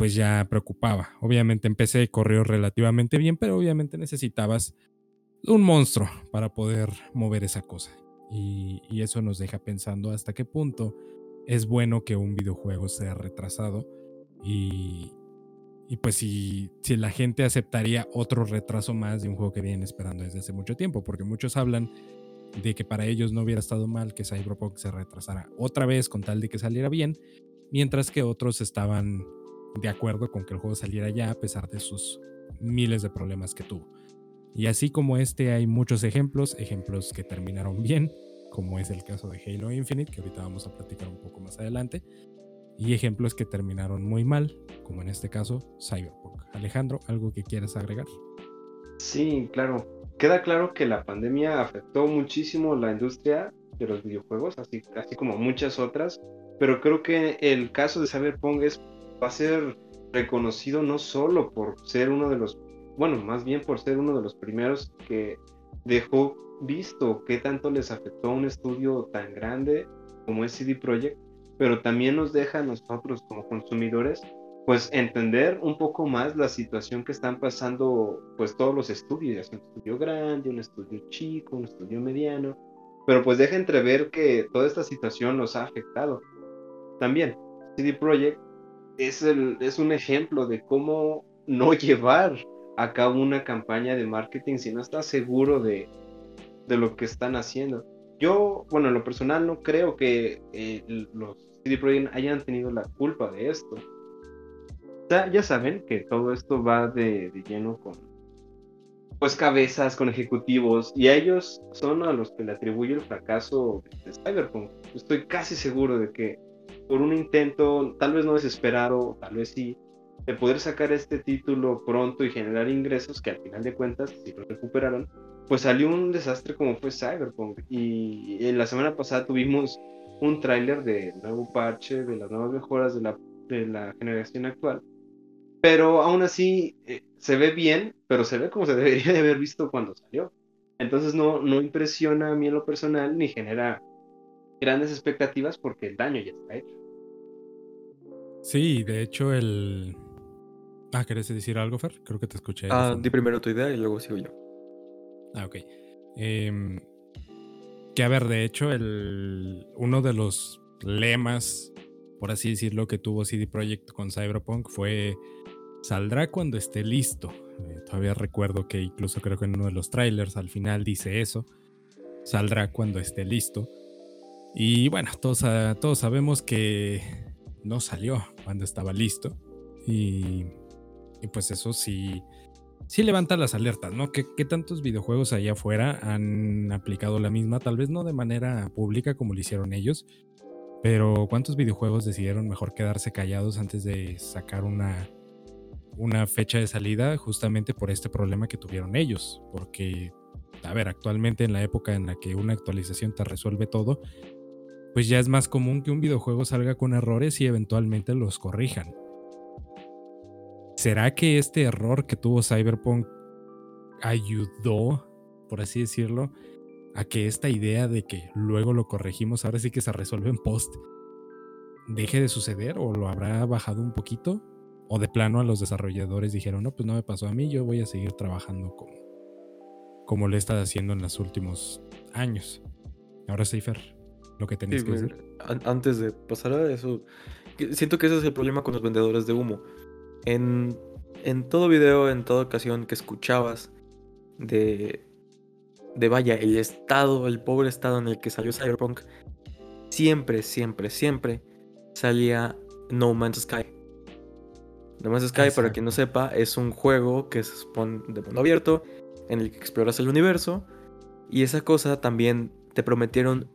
pues ya preocupaba. Obviamente en PC corrió relativamente bien, pero obviamente necesitabas un monstruo para poder mover esa cosa. Y, eso nos deja pensando hasta qué punto es bueno que un videojuego sea retrasado y, y pues si, si la gente aceptaría otro retraso más de un juego que vienen esperando desde hace mucho tiempo, porque muchos hablan de que para ellos no hubiera estado mal que Cyberpunk se retrasara otra vez con tal de que saliera bien, mientras que otros estaban de acuerdo con que el juego saliera ya a pesar de sus miles de problemas que tuvo. Y así como este hay muchos ejemplos, ejemplos que terminaron bien, como es el caso de Halo Infinite, que ahorita vamos a platicar un poco más adelante, y ejemplos que terminaron muy mal, como en este caso Cyberpunk. Alejandro, ¿algo que quieras agregar? Sí, claro. Queda claro que la pandemia afectó muchísimo la industria de los videojuegos, así, así como muchas otras, pero creo que el caso de Cyberpunk es va a ser reconocido no solo por ser uno de los, bueno, más bien por ser uno de los primeros que dejó visto qué tanto les afectó a un estudio tan grande como es CD Projekt, pero también nos deja a nosotros como consumidores pues entender un poco más la situación que están pasando pues todos los estudios, un estudio grande, un estudio chico, un estudio mediano, pero pues deja entrever que toda esta situación nos ha afectado. También CD Projekt es, el, es un ejemplo de cómo no llevar a cabo una campaña de marketing si no estás seguro de, de lo que están haciendo. Yo, bueno, en lo personal no creo que eh, los CD Projekt hayan tenido la culpa de esto. Ya, ya saben que todo esto va de, de, lleno con pues cabezas, con ejecutivos, y a ellos son a los que le atribuye el fracaso de Cyberpunk. Estoy casi seguro de que por un intento, tal vez no desesperado, tal vez sí, de poder sacar este título pronto y generar ingresos que al final de cuentas, si lo recuperaron, pues salió un desastre como fue Cyberpunk. Y en la semana pasada tuvimos un tráiler de nuevo parche, de las nuevas mejoras de la, de la generación actual. Pero aún así eh, se ve bien, pero se ve como se debería de haber visto cuando salió. Entonces no, no impresiona a mí en lo personal ni genera grandes expectativas porque el daño ya está hecho. Sí, de hecho el... Ah, ¿querés decir algo, Fer? Creo que te escuché. Ah, di primero tu idea y luego sigo yo. Ah, ok. Em, que a ver, de hecho, el, uno de los lemas, por así decirlo, que tuvo CD Projekt con Cyberpunk fue saldrá cuando esté listo. Eh, todavía recuerdo que incluso creo que en uno de los trailers al final dice eso. Saldrá cuando esté listo. Y bueno, todos, todos sabemos que no salió cuando estaba listo. Y, pues eso sí, sí levanta las alertas, ¿no? ¿Qué, tantos videojuegos allá afuera han aplicado la misma? Tal vez no de manera pública como lo hicieron ellos, pero ¿cuántos videojuegos decidieron mejor quedarse callados antes de sacar una, una fecha de salida justamente por este problema que tuvieron ellos? Porque, a ver, actualmente en la época en la que una actualización te resuelve todo, pues ya es más común que un videojuego salga con errores y eventualmente los corrijan. ¿Será que este error que tuvo Cyberpunk ayudó, por así decirlo, a que esta idea de que luego lo corregimos, ahora sí que se resuelve en post, deje de suceder o lo habrá bajado un poquito? ¿O de plano a los desarrolladores dijeron, no, pues no me pasó a mí, yo voy a seguir trabajando como, como lo he estado haciendo en los últimos años? Ahora sí, Fer, lo que tenéis que decir. Antes de pasar a eso, siento que ese es el problema con los vendedores de humo. En, en todo video, en toda ocasión que escuchabas de, de vaya, el estado, el pobre estado en el que salió Cyberpunk, siempre, siempre, siempre salía No Man's Sky. No Man's Sky, para quien no sepa, es un juego que se supone de mundo abierto, en el que exploras el universo, y esa cosa también te prometieron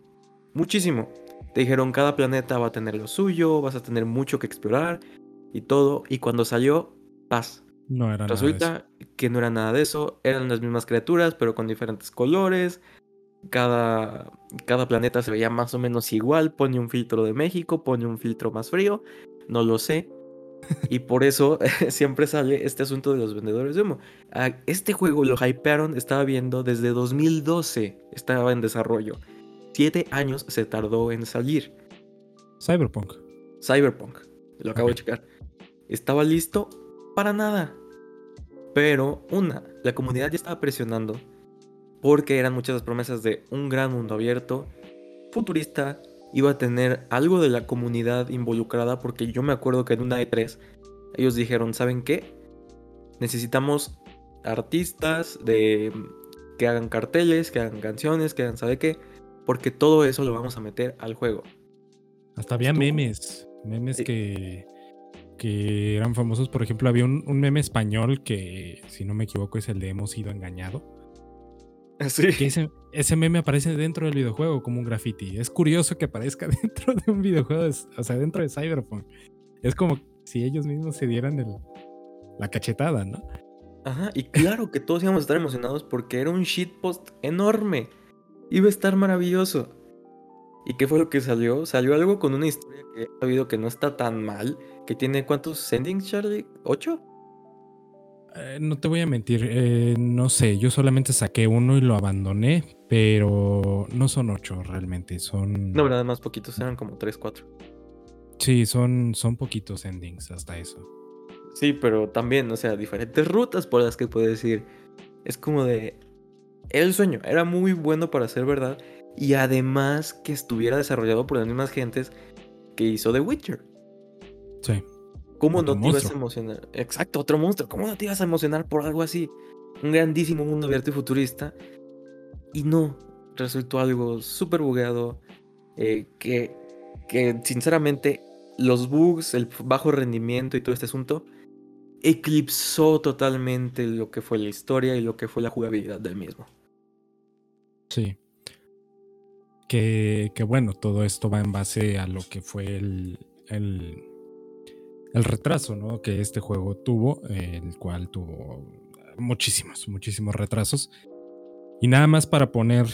muchísimo. Te dijeron cada planeta va a tener lo suyo, vas a tener mucho que explorar y todo, y cuando salió, paz. No era Resulta nada de que no era nada de eso, eran las mismas criaturas, pero con diferentes colores. Cada, cada planeta se veía más o menos igual, pone un filtro de México, pone un filtro más frío, no lo sé. Y por eso siempre sale este asunto de los vendedores de humo. Ah, este juego lo hypearon, estaba viendo desde 2012, estaba en desarrollo. Siete años se tardó en salir. Cyberpunk. Cyberpunk, lo acabo de checar. Estaba listo para nada. Pero, una, la comunidad ya estaba presionando porque eran muchas las promesas de un gran mundo abierto, futurista, iba a tener algo de la comunidad involucrada, porque yo me acuerdo que en una E3 ellos dijeron, ¿saben qué? Necesitamos artistas de que hagan carteles, que hagan canciones, que hagan sabe qué, porque todo eso lo vamos a meter al juego. Hasta había memes, memes que que eran famosos. Por ejemplo, había un, meme español que, si no me equivoco, es el de Hemos sido engañado. Sí. ese, meme aparece dentro del videojuego como un graffiti. Es curioso que aparezca dentro de un videojuego, o sea, dentro de Cyberpunk. Es como si ellos mismos se dieran el, la cachetada, ¿no? Ajá, y claro que todos íbamos a estar emocionados porque era un shitpost enorme. Iba a estar maravilloso. ¿Y qué fue lo que salió? Salió algo con una historia que he sabido que no está tan mal. Que tiene cuántos sendings, Charlie? ¿Ocho? Eh, no te voy a mentir, eh, no sé, yo solamente saqué uno y lo abandoné, pero no son ocho realmente, son... No, nada más poquitos, eran como tres, cuatro. Sí, son, son poquitos endings hasta eso. Sí, pero también, o sea, diferentes rutas por las que puedes ir. Es como de... el sueño, era muy bueno para ser verdad y además que estuviera desarrollado por las mismas gentes que hizo The Witcher. Sí. ¿Cómo no te ibas a emocionar? Exacto, otro monstruo. ¿Cómo no te ibas a emocionar por algo así? Un grandísimo mundo abierto y futurista. Y no, resultó algo súper bugueado. Eh, que, que sinceramente los bugs, el bajo rendimiento y todo este asunto eclipsó totalmente lo que fue la historia y lo que fue la jugabilidad del mismo. Sí. Que, bueno, todo esto va en base a lo que fue el, el, retraso ¿no? que este juego tuvo, el cual tuvo muchísimos, muchísimos retrasos. Y nada más para poner,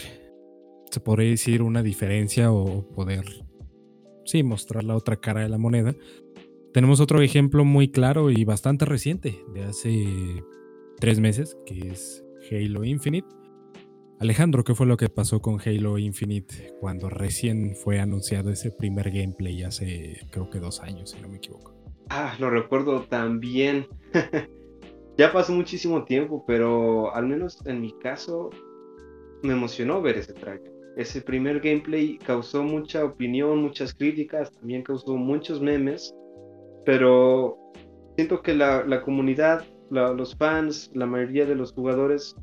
se podría decir, una diferencia o poder, sí, mostrar la otra cara de la moneda. Tenemos otro ejemplo muy claro y bastante reciente, de hace tres meses, que es Halo Infinite Alejandro, ¿qué fue lo que pasó con Halo Infinite cuando recién fue anunciado ese primer gameplay hace creo que dos años, si no me equivoco? Ah, lo recuerdo también. ya pasó muchísimo tiempo, pero al menos en mi caso me emocionó ver ese trailer. Ese primer gameplay causó mucha opinión, muchas críticas, también causó muchos memes, pero siento que la, comunidad, los fans, la mayoría de los jugadores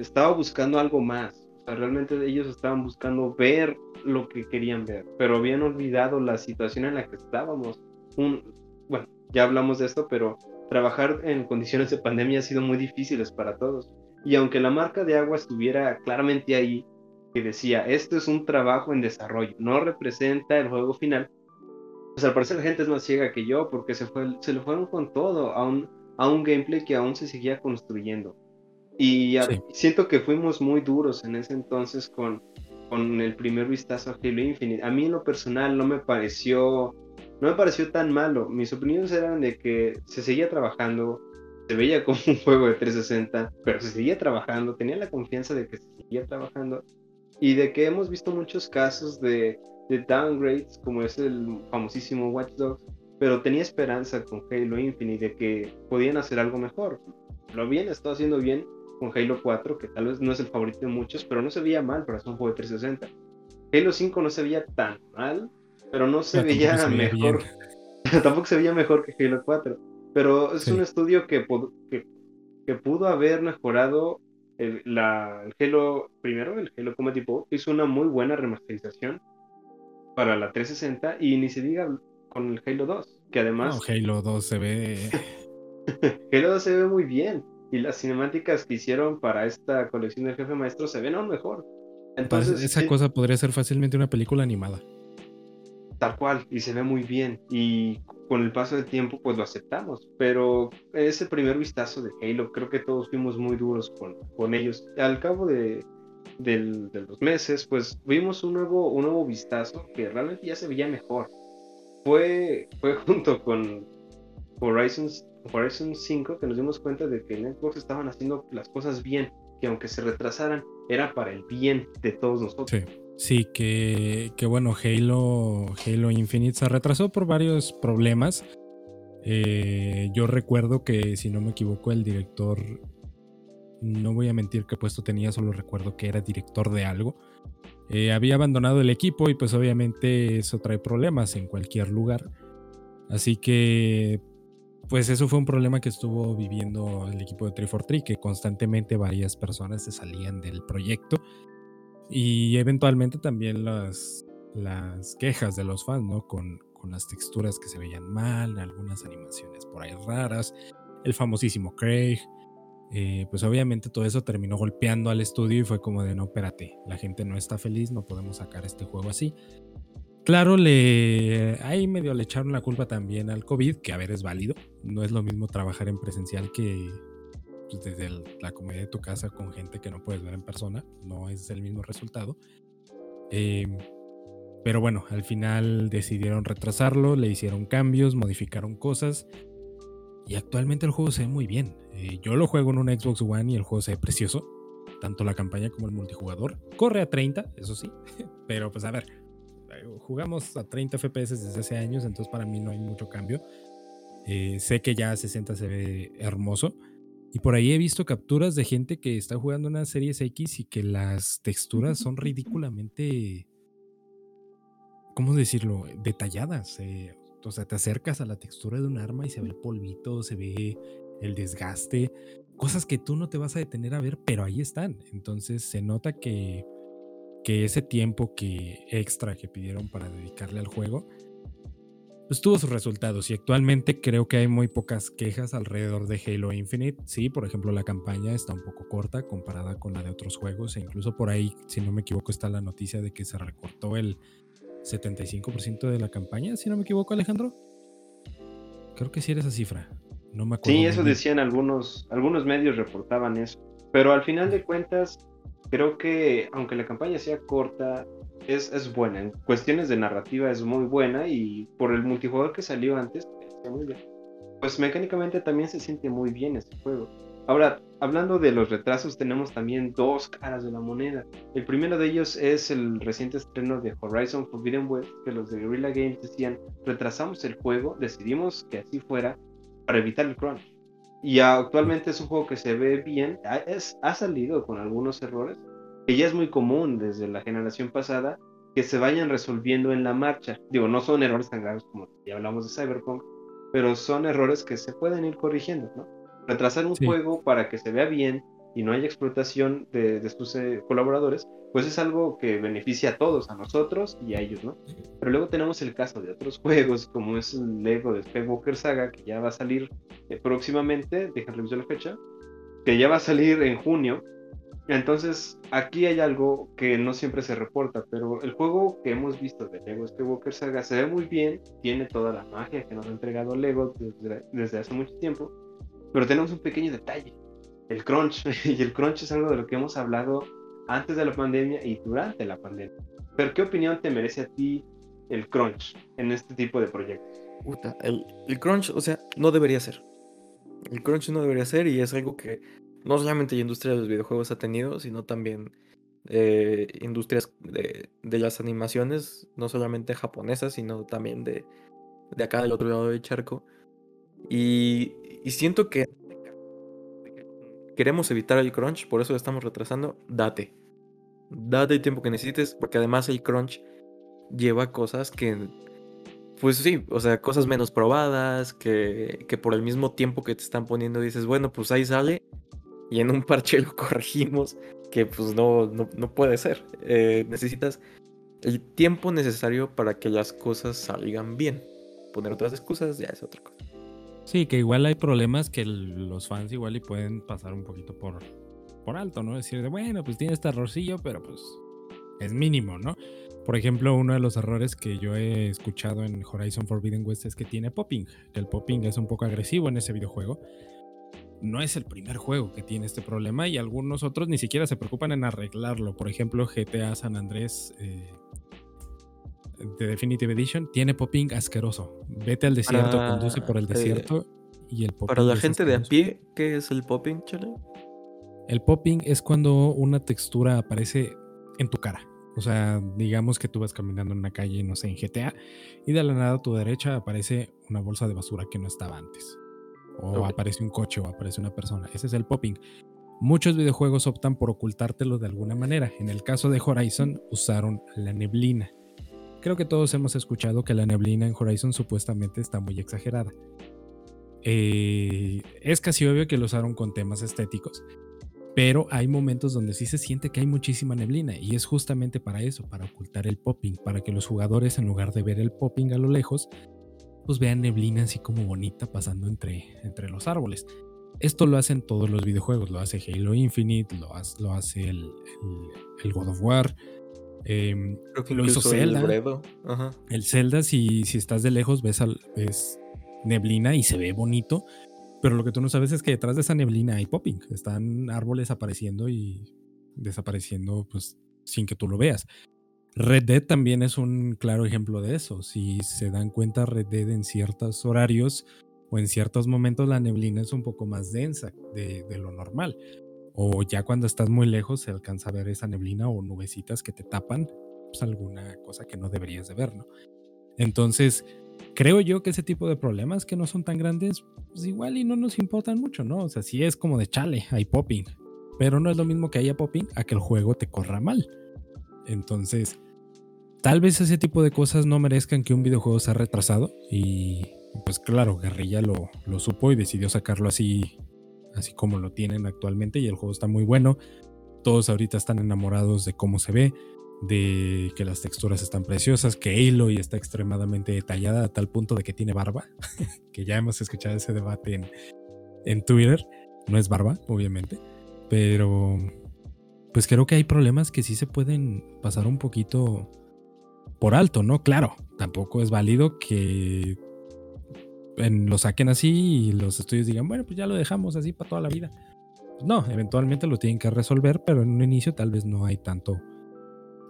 estaba buscando algo más. O sea, realmente ellos estaban buscando ver lo que querían ver, pero habían olvidado la situación en la que estábamos. Bueno, ya hablamos de esto, pero trabajar en condiciones de pandemia ha sido muy difíciles para todos. Y aunque la marca de agua estuviera claramente ahí, que decía, esto es un trabajo en desarrollo, no representa el juego final, pues al parecer la gente es más ciega que yo, porque se, fue, se le fueron con todo a un, a un gameplay que aún se seguía construyendo. Y siento que fuimos muy duros en ese entonces con, con el primer vistazo a Halo Infinite. A mí en lo personal no me pareció, no me pareció tan malo. Mis opiniones eran de que se seguía trabajando, se veía como un juego de 360, pero se seguía trabajando, tenía la confianza de que se seguía trabajando y de que hemos visto muchos casos de, de downgrades, como es el famosísimo Watch Dogs, pero tenía esperanza con Halo Infinite de que podían hacer algo mejor. Lo bien, estado haciendo bien con Halo 4, que tal vez no es el favorito de muchos, pero no se veía mal para ser un juego de 360. Halo 5 no se veía tan mal, pero no se veía mejor. tampoco se veía mejor que Halo 4. Pero es un estudio que, que, pudo haber mejorado el, la, el Halo primero, el Halo Combat Evolved, hizo una muy buena remasterización para la 360 y ni se diga con el Halo 2, que además... No, Halo 2 se ve... Halo 2 se ve muy bien y las cinemáticas que hicieron para esta colección del jefe maestro se ven aún mejor. Entonces, esa cosa podría ser fácilmente una película animada. Tal cual, y se ve muy bien. Y con el paso del tiempo, pues lo aceptamos. Pero ese primer vistazo de Halo, creo que todos fuimos muy duros con, con ellos. Al cabo de, los meses, pues vimos un nuevo, un nuevo vistazo que realmente ya se veía mejor. Fue, fue junto con Horizon, Horizon 5 que nos dimos cuenta de que en Xbox estaban haciendo las cosas bien, que aunque se retrasaran, era para el bien de todos nosotros. Sí. Sí, que, que, bueno, Halo, Halo Infinite se retrasó por varios problemas. Eh, yo recuerdo que, si no me equivoco, el director, no voy a mentir que puesto tenía, solo recuerdo que era director de algo. Eh, había abandonado el equipo y pues obviamente eso trae problemas en cualquier lugar. Así que, pues eso fue un problema que estuvo viviendo el equipo de 343, que constantemente varias personas se salían del proyecto y eventualmente también las, las quejas de los fans, ¿no? Con, con las texturas que se veían mal, algunas animaciones por ahí raras, el famosísimo Craig. Eh, pues obviamente todo eso terminó golpeando al estudio y fue como de no, espérate, la gente no está feliz, no podemos sacar este juego así. Claro, le ahí medio le echaron la culpa también al COVID, que a ver es válido. No es lo mismo trabajar en presencial que, pues, desde la comedia de tu casa con gente que no puedes ver en persona, no es el mismo resultado. Em, pero bueno, al final decidieron retrasarlo, le hicieron cambios, modificaron cosas y actualmente el juego se ve muy bien. Eh, yo lo juego en un Xbox One y el juego se ve precioso, tanto la campaña como el multijugador. Corre a 30, eso sí, pero pues a ver, jugamos a 30 FPS desde hace años, entonces para mí no hay mucho cambio. Eh, sé que ya a 60 se ve hermoso, y por ahí he visto capturas de gente que está jugando una Series X y que las texturas son ridículamente, ¿cómo decirlo?, detalladas. Eh, o sea, te acercas a la textura de un arma y se ve el polvito, se ve el desgaste, cosas que tú no te vas a detener a ver, pero ahí están. Entonces se nota que, que ese tiempo que extra que pidieron para dedicarle al juego, pues tuvo sus resultados y actualmente creo que hay muy pocas quejas alrededor de Halo Infinite. Sí, por ejemplo, la campaña está un poco corta comparada con la de otros juegos e incluso por ahí, si no me equivoco, está la noticia de que se recortó el 75% de la campaña, si no me equivoco, Alejandro. Creo que sí era esa cifra. No me acuerdo. Sí, eso decían algunos, algunos medios reportaban eso. Pero al final de cuentas, creo que aunque la campaña sea corta, es, es, buena. En cuestiones de narrativa es muy buena y por el multijugador que salió antes, muy bien. Pues mecánicamente también se siente muy bien este juego. Ahora, hablando de los retrasos, tenemos también dos caras de la moneda. El primero de ellos es el reciente estreno de Horizon Forbidden West, que los de Guerrilla Games decían, retrasamos el juego, decidimos que así fuera para evitar el crunch. Y actualmente es un juego que se ve bien, ha, es, ha salido con algunos errores, que ya es muy común desde la generación pasada, que se vayan resolviendo en la marcha. Digo, no son errores tan graves como ya hablamos de Cyberpunk, pero son errores que se pueden ir corrigiendo, ¿no? Retrasar un juego para que se vea bien y no haya explotación de, de sus eh, colaboradores, pues es algo que beneficia a todos, a nosotros y a ellos, ¿no? Pero luego tenemos el caso de otros juegos, como es el Lego de Skywalker Saga, que ya va a salir eh, próximamente, dejen revisar la fecha, que ya va a salir en junio, entonces, aquí hay algo que no siempre se reporta, pero el juego que hemos visto de Lego Skywalker Saga se ve muy bien, tiene toda la magia que nos ha entregado Lego desde, hace mucho tiempo, pero tenemos un pequeño detalle, el crunch, y el crunch es algo de lo que hemos hablado antes de la pandemia y durante la pandemia. Pero ¿qué opinión te merece a ti el crunch en este tipo de proyectos? el, el crunch, o sea, no debería ser. El crunch no debería ser y es algo que no solamente la industria de los videojuegos ha tenido, sino también eh, industrias de, las animaciones, no solamente japonesas, sino también de, de acá del otro lado del charco. Y siento que queremos evitar el crunch, por eso lo estamos retrasando. Date. Date el tiempo que necesites, porque además el crunch lleva cosas que, pues sí, o sea, cosas menos probadas, que, que por el mismo tiempo que te están poniendo dices, bueno, pues ahí sale y en un parche lo corregimos, que pues no, no, puede ser. Eh, necesitas el tiempo necesario para que las cosas salgan bien. Poner otras excusas ya es otra cosa. Sí, que igual hay problemas que los fans igual y pueden pasar un poquito por, por alto, ¿no? Decir de, bueno, pues tiene este errorcillo, pero pues es mínimo, ¿no? Por ejemplo, uno de los errores que yo he escuchado en Horizon Forbidden West es que tiene popping, el popping es un poco agresivo en ese videojuego. No es el primer juego que tiene este problema y algunos otros ni siquiera se preocupan en arreglarlo. Por ejemplo, GTA San Andrés eh, de Definitive Edition tiene popping asqueroso. Vete al desierto, conduce por el eh, desierto y el popping. Para la gente de a pie, ¿qué es el popping, chale? El popping es cuando una textura aparece en tu cara. O sea, digamos que tú vas caminando en una calle, no sé, en GTA, y de la nada a tu derecha aparece una bolsa de basura que no estaba antes. O aparece un coche o aparece una persona. Ese es el popping. Muchos videojuegos optan por ocultártelo de alguna manera. En el caso de Horizon usaron la neblina. Creo que todos hemos escuchado que la neblina en Horizon supuestamente está muy exagerada. Eh, es casi obvio que lo usaron con temas estéticos, pero hay momentos donde sí se siente que hay muchísima neblina y es justamente para eso, para ocultar el popping, para que los jugadores en lugar de ver el popping a lo lejos, pues vean neblina así como bonita pasando entre, entre los árboles. Esto lo hacen todos los videojuegos, lo hace Halo Infinite, lo, hace, el God of War, Em, Creo que lo hizo Zelda. El, Zelda, si, si estás de lejos, ves, al, neblina y se ve bonito. Pero lo que tú no sabes es que detrás de esa neblina hay popping. Están árboles apareciendo y desapareciendo, pues, sin que tú lo veas. Red Dead también es un claro ejemplo de eso. Si se dan cuenta, Red Dead en ciertos horarios o en ciertos momentos la neblina es un poco más densa de, de lo normal o ya cuando estás muy lejos se alcanza a ver esa neblina o nubecitas que te tapan pues alguna cosa que no deberías de ver, ¿no? Entonces, creo yo que ese tipo de problemas que no son tan grandes, pues igual y no nos importan mucho, ¿no? O sea, sí es como de chale, hay popping, pero no es lo mismo que haya popping a que el juego te corra mal. Entonces, tal vez ese tipo de cosas no merezcan que un videojuego sea retrasado y pues claro, Guerrilla lo, lo supo y decidió sacarlo así así como lo tienen actualmente y el juego está muy bueno. Todos ahorita están enamorados de cómo se ve, de que las texturas están preciosas, que Aloy está extremadamente detallada a tal punto de que tiene barba, que ya hemos escuchado ese debate en, en Twitter. No es barba, obviamente, pero pues creo que hay problemas que sí se pueden pasar un poquito por alto, ¿no? Claro, tampoco es válido que lo saquen así y los estudios digan, bueno, pues ya lo dejamos así para toda la vida. No, eventualmente lo tienen que resolver, pero en un inicio tal vez no hay tanto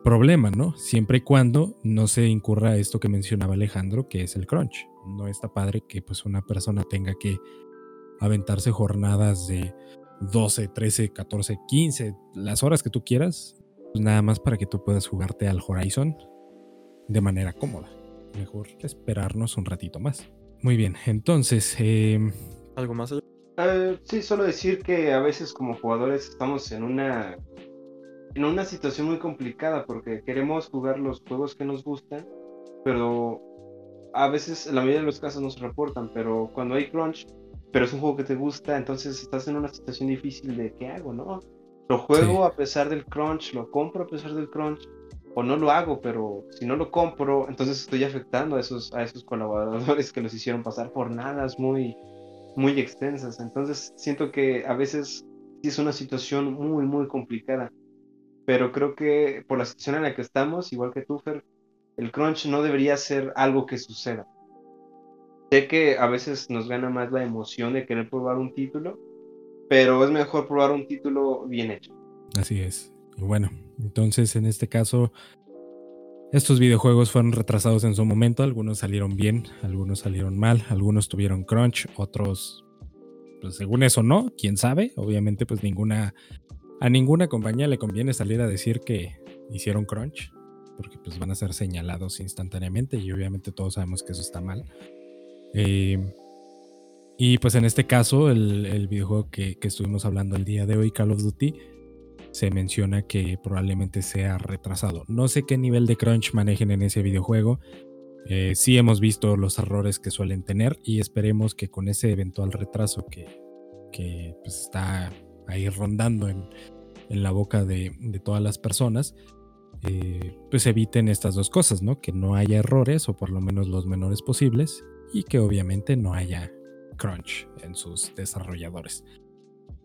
problema, ¿no? Siempre y cuando no se incurra esto que mencionaba Alejandro, que es el crunch. No está padre que pues una persona tenga que aventarse jornadas de 12, 13, 14, 15, las horas que tú quieras, pues nada más para que tú puedas jugarte al Horizon de manera cómoda. Mejor esperarnos un ratito más. Muy bien, entonces, em, ¿algo más? Uh, sí, solo decir que a veces como jugadores estamos en una en una situación muy complicada porque queremos jugar los juegos que nos gustan, pero a veces, en la mayoría de los casos no se reportan, pero cuando hay crunch, pero es un juego que te gusta, entonces estás en una situación difícil de ¿qué hago, no? Lo juego a pesar del crunch, lo compro a pesar del crunch, o no lo hago, pero si no lo compro, entonces estoy afectando a esos, a esos colaboradores que los hicieron pasar jornadas muy, muy extensas. Entonces siento que a veces es una situación muy, muy complicada. Pero creo que por la situación en la que estamos, igual que tú, Fer, el crunch no debería ser algo que suceda. Sé que a veces nos gana más la emoción de querer probar un título, pero es mejor probar un título bien hecho. Así es. Bueno, entonces en este caso, estos videojuegos fueron retrasados en su momento. Algunos salieron bien, algunos salieron mal, algunos tuvieron crunch, otros pues según eso no, quién sabe. Obviamente, pues ninguna, a ninguna compañía le conviene salir a decir que hicieron crunch, porque pues van a ser señalados instantáneamente y obviamente todos sabemos que eso está mal. Eh, y pues en este caso, el, videojuego que, estuvimos hablando el día de hoy, Call of Duty, se menciona que probablemente sea retrasado. No sé qué nivel de crunch manejen en ese videojuego. Eh, sí hemos visto los errores que suelen tener y esperemos que con ese eventual retraso que, pues, está ahí rondando en, la boca de, todas las personas, eh, pues eviten estas dos cosas, ¿no? Que no haya errores o por lo menos los menores posibles y que obviamente no haya crunch en sus desarrolladores.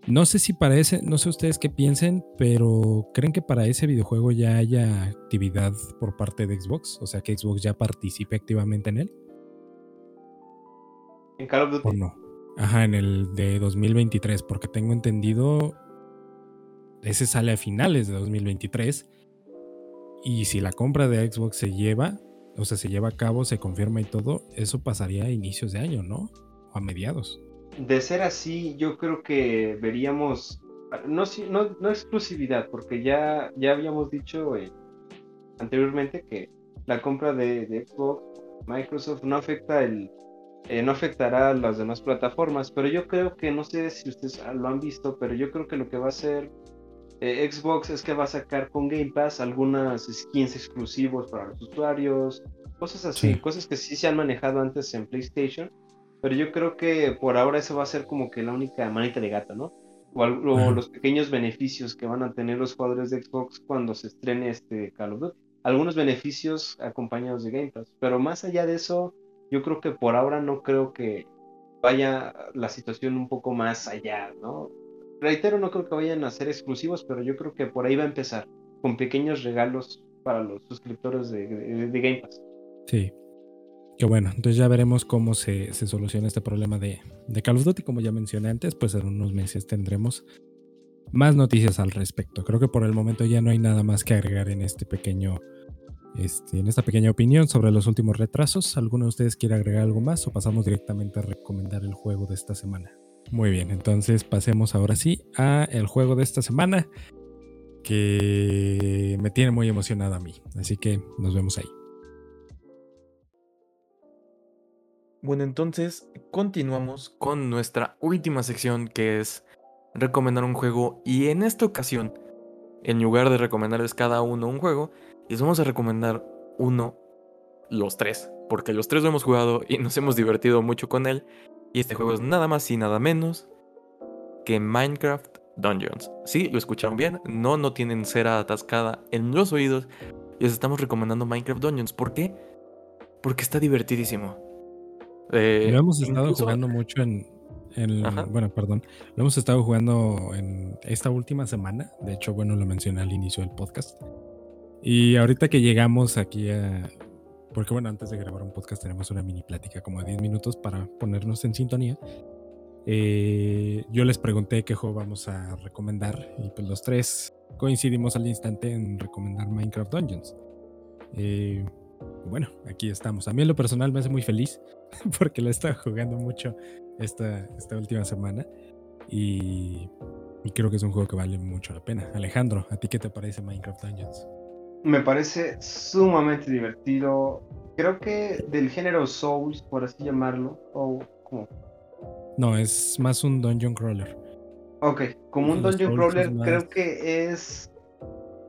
No sé si para ese, no sé ustedes qué piensen, pero ¿creen que para ese videojuego ya haya actividad por parte de Xbox? O sea, que Xbox ya participe activamente en él. ¿En Call of Duty? ¿O no? Ajá, en el de 2023, porque tengo entendido, ese sale a finales de 2023. Y si la compra de Xbox se lleva, o sea, se lleva a cabo, se confirma y todo, eso pasaría a inicios de año, ¿no? a mediados. De ser así, yo creo que veríamos, no, no, no exclusividad, porque ya, ya habíamos dicho eh, anteriormente que la compra de, Xbox, Microsoft no afecta el, eh, no afectará a las demás plataformas, pero yo creo que, no sé si ustedes lo han visto, pero yo creo que lo que va a hacer eh, Xbox es que va a sacar con Game Pass algunas skins exclusivos para los usuarios, cosas así, cosas que sí se han manejado antes en PlayStation pero yo creo que por ahora eso va a ser como que la única manita de gata, ¿no? O, los pequeños beneficios que van a tener los jugadores de Xbox cuando se estrene este Call of Duty. Algunos beneficios acompañados de Game Pass, pero más allá de eso, yo creo que por ahora no creo que vaya la situación un poco más allá, ¿no? Reitero, no creo que vayan a ser exclusivos, pero yo creo que por ahí va a empezar, con pequeños regalos para los suscriptores de, de Game Pass. Sí, que bueno, entonces ya veremos cómo se, soluciona este problema de, de, Call of Duty. Como ya mencioné antes, pues en unos meses tendremos más noticias al respecto. Creo que por el momento ya no hay nada más que agregar en este pequeño, este, en esta pequeña opinión sobre los últimos retrasos. ¿Alguno de ustedes quiere agregar algo más o pasamos directamente a recomendar el juego de esta semana? Muy bien, entonces pasemos ahora sí a el juego de esta semana que me tiene muy emocionado a mí. Así que nos vemos ahí. Bueno, entonces continuamos con nuestra última sección que es recomendar un juego y en esta ocasión, en lugar de recomendarles cada uno un juego, les vamos a recomendar uno, los tres, porque los tres lo hemos jugado y nos hemos divertido mucho con él y este juego es nada más y nada menos que Minecraft Dungeons. Sí, lo escucharon bien, no, no tienen cera atascada en los oídos. Les estamos recomendando Minecraft Dungeons. ¿Por qué? Porque está divertidísimo. Eh, lo hemos estado jugando mucho en, bueno, perdón, lo hemos estado jugando en esta última semana. De hecho, bueno, lo mencioné al inicio del podcast. Y ahorita que llegamos aquí a. Porque, bueno, antes de grabar un podcast tenemos una mini plática como de 10 minutos para ponernos en sintonía. Eh, yo les pregunté qué juego vamos a recomendar y pues los tres coincidimos al instante en recomendar Minecraft Dungeons. Eh, bueno, aquí estamos. A mí en lo personal me hace muy feliz porque lo he estado jugando mucho esta, esta última semana y, creo que es un juego que vale mucho la pena. Alejandro, ¿a ti qué te parece Minecraft Dungeons? Me parece sumamente divertido. Creo que del género Souls, por así llamarlo, o como... No, es más un dungeon crawler. Ok, como un dungeon crawler creo que es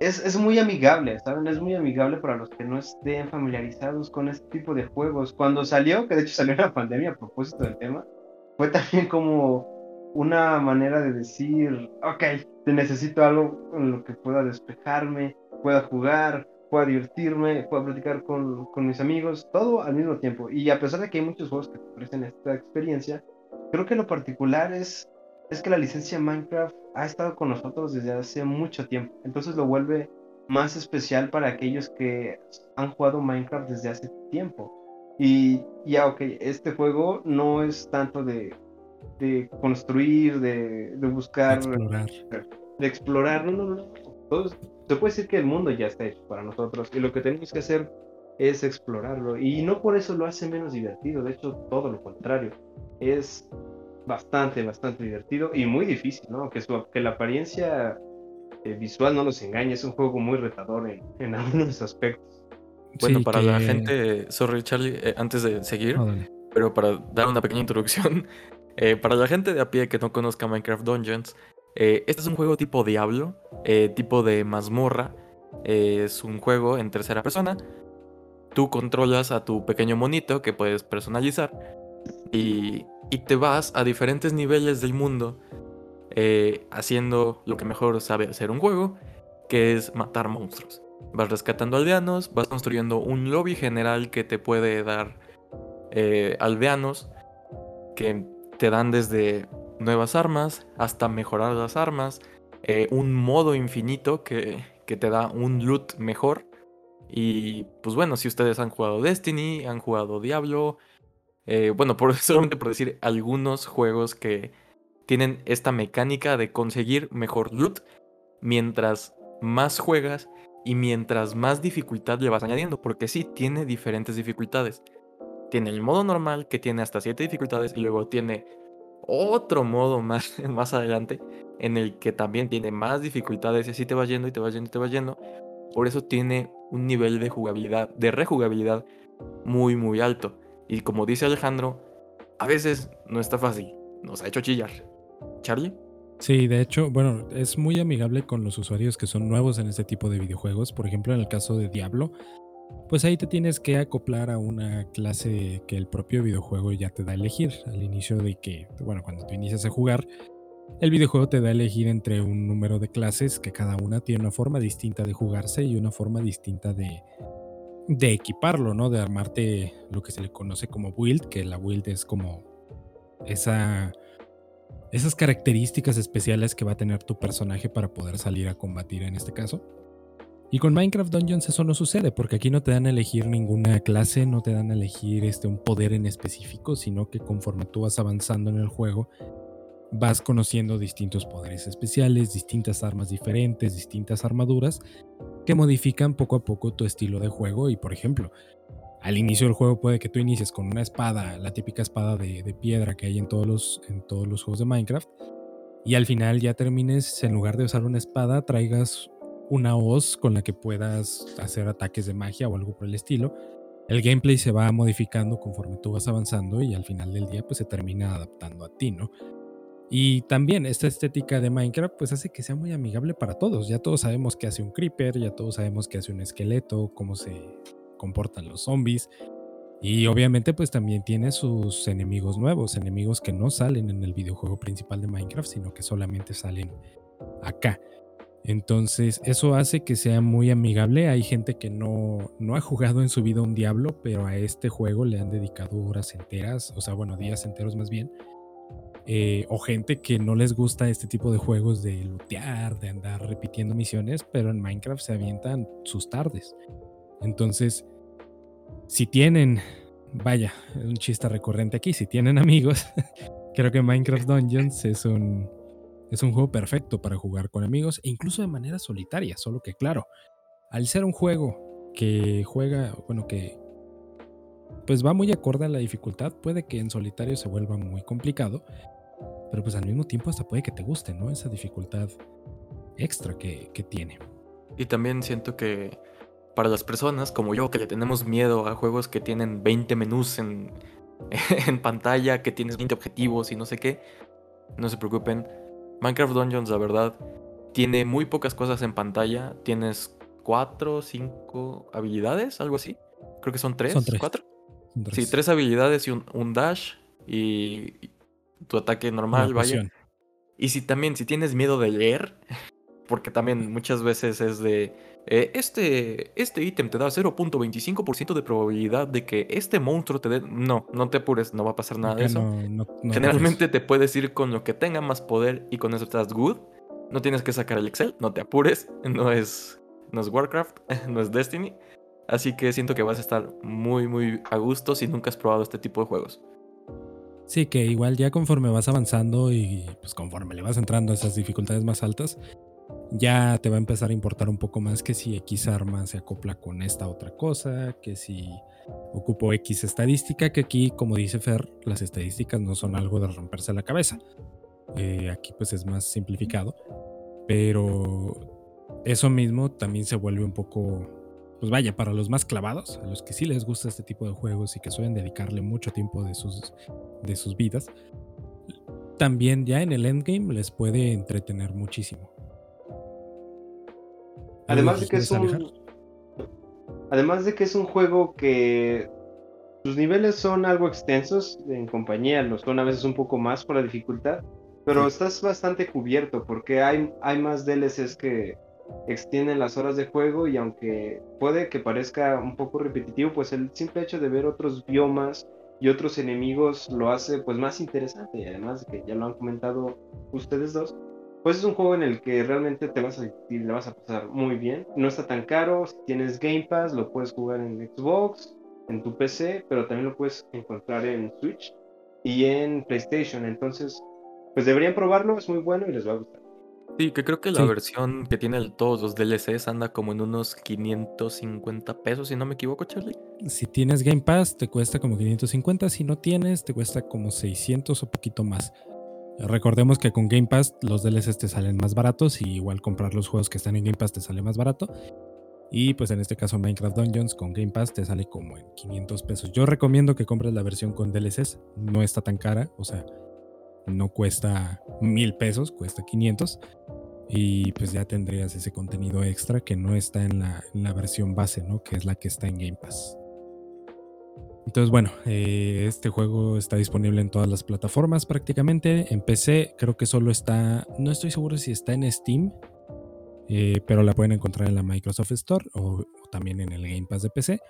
es, muy amigable, ¿saben? Es muy amigable para los que no estén familiarizados con este tipo de juegos. Cuando salió, que de hecho salió en la pandemia a propósito del tema, fue también como una manera de decir, ok, te necesito algo con lo que pueda despejarme, pueda jugar, pueda divertirme, pueda platicar con, con mis amigos, todo al mismo tiempo. Y a pesar de que hay muchos juegos que ofrecen esta experiencia, creo que lo particular es es que la licencia Minecraft ha estado con nosotros desde hace mucho tiempo. Entonces lo vuelve más especial para aquellos que han jugado Minecraft desde hace tiempo. Y ya, ok, este juego no es tanto de, de construir, de, de buscar, de explorar. De explorar, no, no, no. Entonces, se puede decir que el mundo ya está hecho para nosotros y lo que tenemos que hacer es explorarlo. Y no por eso lo hace menos divertido, de hecho, todo lo contrario. Es bastante, bastante divertido y muy difícil, ¿no? Que, su, que la apariencia eh, visual no nos engañe, es un juego muy retador en, en algunos aspectos. Bueno, para la gente, sorry Charlie, eh, antes de seguir, Oh, pero para dar una pequeña introducción, eh, para la gente de a pie que no conozca Minecraft Dungeons, eh, este es un juego tipo Diablo, eh, tipo de mazmorra, eh, es un juego en tercera persona, tú controlas a tu pequeño monito que puedes personalizar y, y te vas a diferentes niveles del mundo eh, haciendo lo que mejor sabe hacer un juego, que es matar monstruos. Vas rescatando aldeanos, vas construyendo un lobby general que te puede dar eh, aldeanos que te dan desde nuevas armas hasta mejorar las armas, eh, un modo infinito que, que te da un loot mejor. Y pues bueno, si ustedes han jugado Destiny, han jugado Diablo, eh, bueno, por, solamente por decir algunos juegos que tienen esta mecánica de conseguir mejor loot mientras más juegas y mientras más dificultad le vas añadiendo, porque sí, tiene diferentes dificultades. Tiene el modo normal que tiene hasta 7 dificultades y luego tiene otro modo más, más adelante en el que también tiene más dificultades y así te va yendo y te va yendo y te va yendo. Por eso tiene un nivel de jugabilidad, de rejugabilidad muy muy alto. Y como dice Alejandro, a veces no está fácil. Nos ha hecho chillar. Charlie. Sí, de hecho, bueno, es muy amigable con los usuarios que son nuevos en este tipo de videojuegos. Por ejemplo, en el caso de Diablo, pues ahí te tienes que acoplar a una clase que el propio videojuego ya te da a elegir. Al inicio de que, bueno, cuando tú inicias a jugar, el videojuego te da a elegir entre un número de clases que cada una tiene una forma distinta de jugarse y una forma distinta de, de equiparlo, ¿no? De armarte lo que se le conoce como build, que la build es como esa esas características especiales que va a tener tu personaje para poder salir a combatir en este caso. Y con Minecraft Dungeons eso no sucede, porque aquí no te dan a elegir ninguna clase, no te dan a elegir este, un poder en específico, sino que conforme tú vas avanzando en el juego, vas conociendo distintos poderes especiales, distintas armas diferentes, distintas armaduras, que modifican poco a poco tu estilo de juego. Y por ejemplo, al inicio del juego puede que tú inicies con una espada, la típica espada de, de, piedra que hay en todos, los, en todos los juegos de Minecraft, y al final ya termines, en lugar de usar una espada, traigas una hoz con la que puedas hacer ataques de magia o algo por el estilo. El gameplay se va modificando conforme tú vas avanzando y al final del día pues se termina adaptando a ti, ¿no? Y también esta estética de Minecraft pues hace que sea muy amigable para todos. Ya todos sabemos qué hace un creeper, ya todos sabemos qué hace un esqueleto, cómo se comportan los zombies. Y obviamente pues también tiene sus enemigos nuevos, enemigos que no salen en el videojuego principal de Minecraft, sino que solamente salen acá. Entonces eso hace que sea muy amigable. Hay gente que no, no ha jugado en su vida un Diablo, pero a este juego le han dedicado horas enteras, o sea, bueno, días enteros más bien. Eh, o gente que no les gusta este tipo de juegos de lootear, de andar repitiendo misiones, pero en Minecraft se avientan sus tardes. Entonces, si tienen, vaya, un chiste recurrente aquí, si tienen amigos, creo que Minecraft Dungeons es un, es un juego perfecto para jugar con amigos e incluso de manera solitaria, solo que claro, al ser un juego que juega, bueno, que pues va muy acorde a la dificultad, puede que en solitario se vuelva muy complicado, pero pues al mismo tiempo hasta puede que te guste, ¿no? Esa dificultad extra que, que tiene. Y también siento que para las personas como yo, que le tenemos miedo a juegos que tienen 20 menús en, en pantalla, que tienes 20 objetivos y no sé qué, no se preocupen. Minecraft Dungeons, la verdad, tiene muy pocas cosas en pantalla. Tienes 4, 5 habilidades, algo así. Creo que son 3, Son tres. 4. Son tres. Sí, tres habilidades y un, un dash y tu ataque normal, vaya. Y si también, si tienes miedo de leer, porque también muchas veces es de, eh, este, este ítem te da 0.25% de probabilidad de que este monstruo te dé... No, no te apures, no va a pasar nada de eso. no- no- no Generalmente te puedes ir con lo que tenga más poder y con eso estás good. No tienes que sacar el Excel, no te apures, no es, no es Warcraft, no es Destiny. Así que siento que vas a estar muy, muy a gusto si nunca has probado este tipo de juegos. Sí, que igual ya conforme vas avanzando y pues conforme le vas entrando a esas dificultades más altas, ya te va a empezar a importar un poco más que si X arma se acopla con esta otra cosa, que si ocupo X estadística, que aquí, como dice Fer, las estadísticas no son algo de romperse la cabeza. Eh, aquí pues es más simplificado, pero eso mismo también se vuelve un poco, pues vaya, para los más clavados, a los que sí les gusta este tipo de juegos y que suelen dedicarle mucho tiempo de sus, de sus vidas, también ya en el endgame les puede entretener muchísimo. Además de que es un. Además de que es un juego que sus niveles son algo extensos en compañía, los son a veces un poco más por la dificultad, pero estás bastante cubierto porque hay, hay más DLCs que extienden las horas de juego y aunque puede que parezca un poco repetitivo, pues el simple hecho de ver otros biomas y otros enemigos lo hace pues más interesante y además de que ya lo han comentado ustedes dos, pues es un juego en el que realmente te vas a divertir, le vas a pasar muy bien. No está tan caro, si tienes Game Pass lo puedes jugar en Xbox, en tu PC, pero también lo puedes encontrar en Switch y en PlayStation. Entonces, pues deberían probarlo, es muy bueno y les va a gustar. Sí, que creo que la versión que tiene todos los DLCs anda como en unos 550 pesos, si no me equivoco, Charlie. Si tienes Game Pass, te cuesta como 550. Si no tienes, te cuesta como 600 o poquito más. Recordemos que con Game Pass los DLCs te salen más baratos y igual comprar los juegos que están en Game Pass te sale más barato. Y pues en este caso Minecraft Dungeons con Game Pass te sale como en 500 pesos. Yo recomiendo que compres la versión con DLCs, no está tan cara, o sea, no cuesta mil pesos, cuesta 500. Y pues ya tendrías ese contenido extra que no está en la, versión base, ¿no? Que es la que está en Game Pass. Entonces, bueno, eh, este juego está disponible en todas las plataformas prácticamente. En PC creo que solo está, no estoy seguro si está en Steam, eh, pero la pueden encontrar en la Microsoft Store o, también en el Game Pass de PC.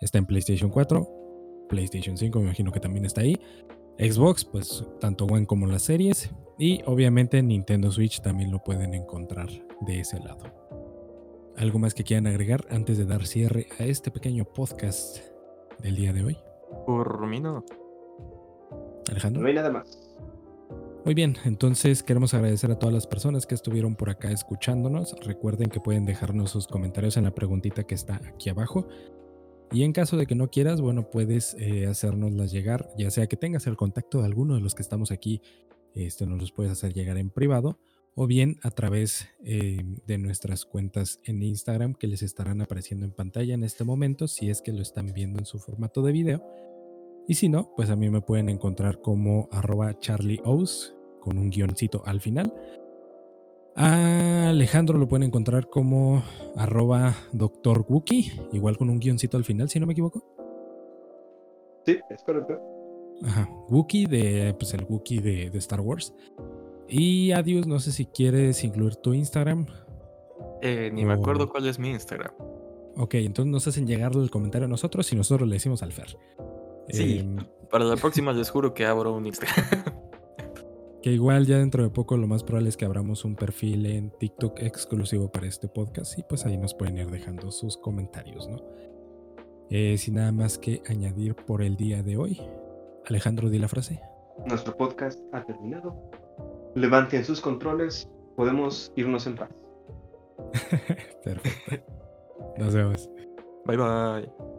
Está en PlayStation 4, PlayStation 5 me imagino que también está ahí. Xbox, pues tanto One como las series. Y obviamente Nintendo Switch también lo pueden encontrar de ese lado. ¿Algo más que quieran agregar antes de dar cierre a este pequeño podcast del día de hoy? Por mí no. Alejandro. No hay nada más. Muy bien, entonces queremos agradecer a todas las personas que estuvieron por acá escuchándonos. Recuerden que pueden dejarnos sus comentarios en la preguntita que está aquí abajo. Y en caso de que no quieras, bueno, puedes eh, llegar, ya sea que tengas el contacto de alguno de los que estamos aquí, este, nos los puedes hacer llegar en privado o bien a través eh, de nuestras cuentas en Instagram que les estarán apareciendo en pantalla en este momento si es que lo están viendo en su formato de video. Y si no, pues a mí me pueden encontrar como arroba charlieos con un guioncito al final. A Alejandro lo pueden encontrar como arroba doctor Wookie, igual con un guioncito al final, si no me equivoco. Sí, es correcto. Ajá, Wookie de, pues el Wookie de, de Star Wars. Y adiós, no sé si quieres incluir tu Instagram. Eh, ni me acuerdo cuál es mi Instagram. Ok, entonces nos hacen llegar el comentario a nosotros y nosotros le decimos al Fer. Sí, em, para la próxima les juro que abro un Instagram. que igual ya dentro de poco lo más probable es que abramos un perfil en TikTok exclusivo para este podcast y pues ahí nos pueden ir dejando sus comentarios, ¿no? Eh, sin nada más que añadir por el día de hoy. Alejandro, di la frase. Nuestro podcast ha terminado levanten sus controles, podemos irnos en paz. Perfecto. Nos vemos. Bye bye.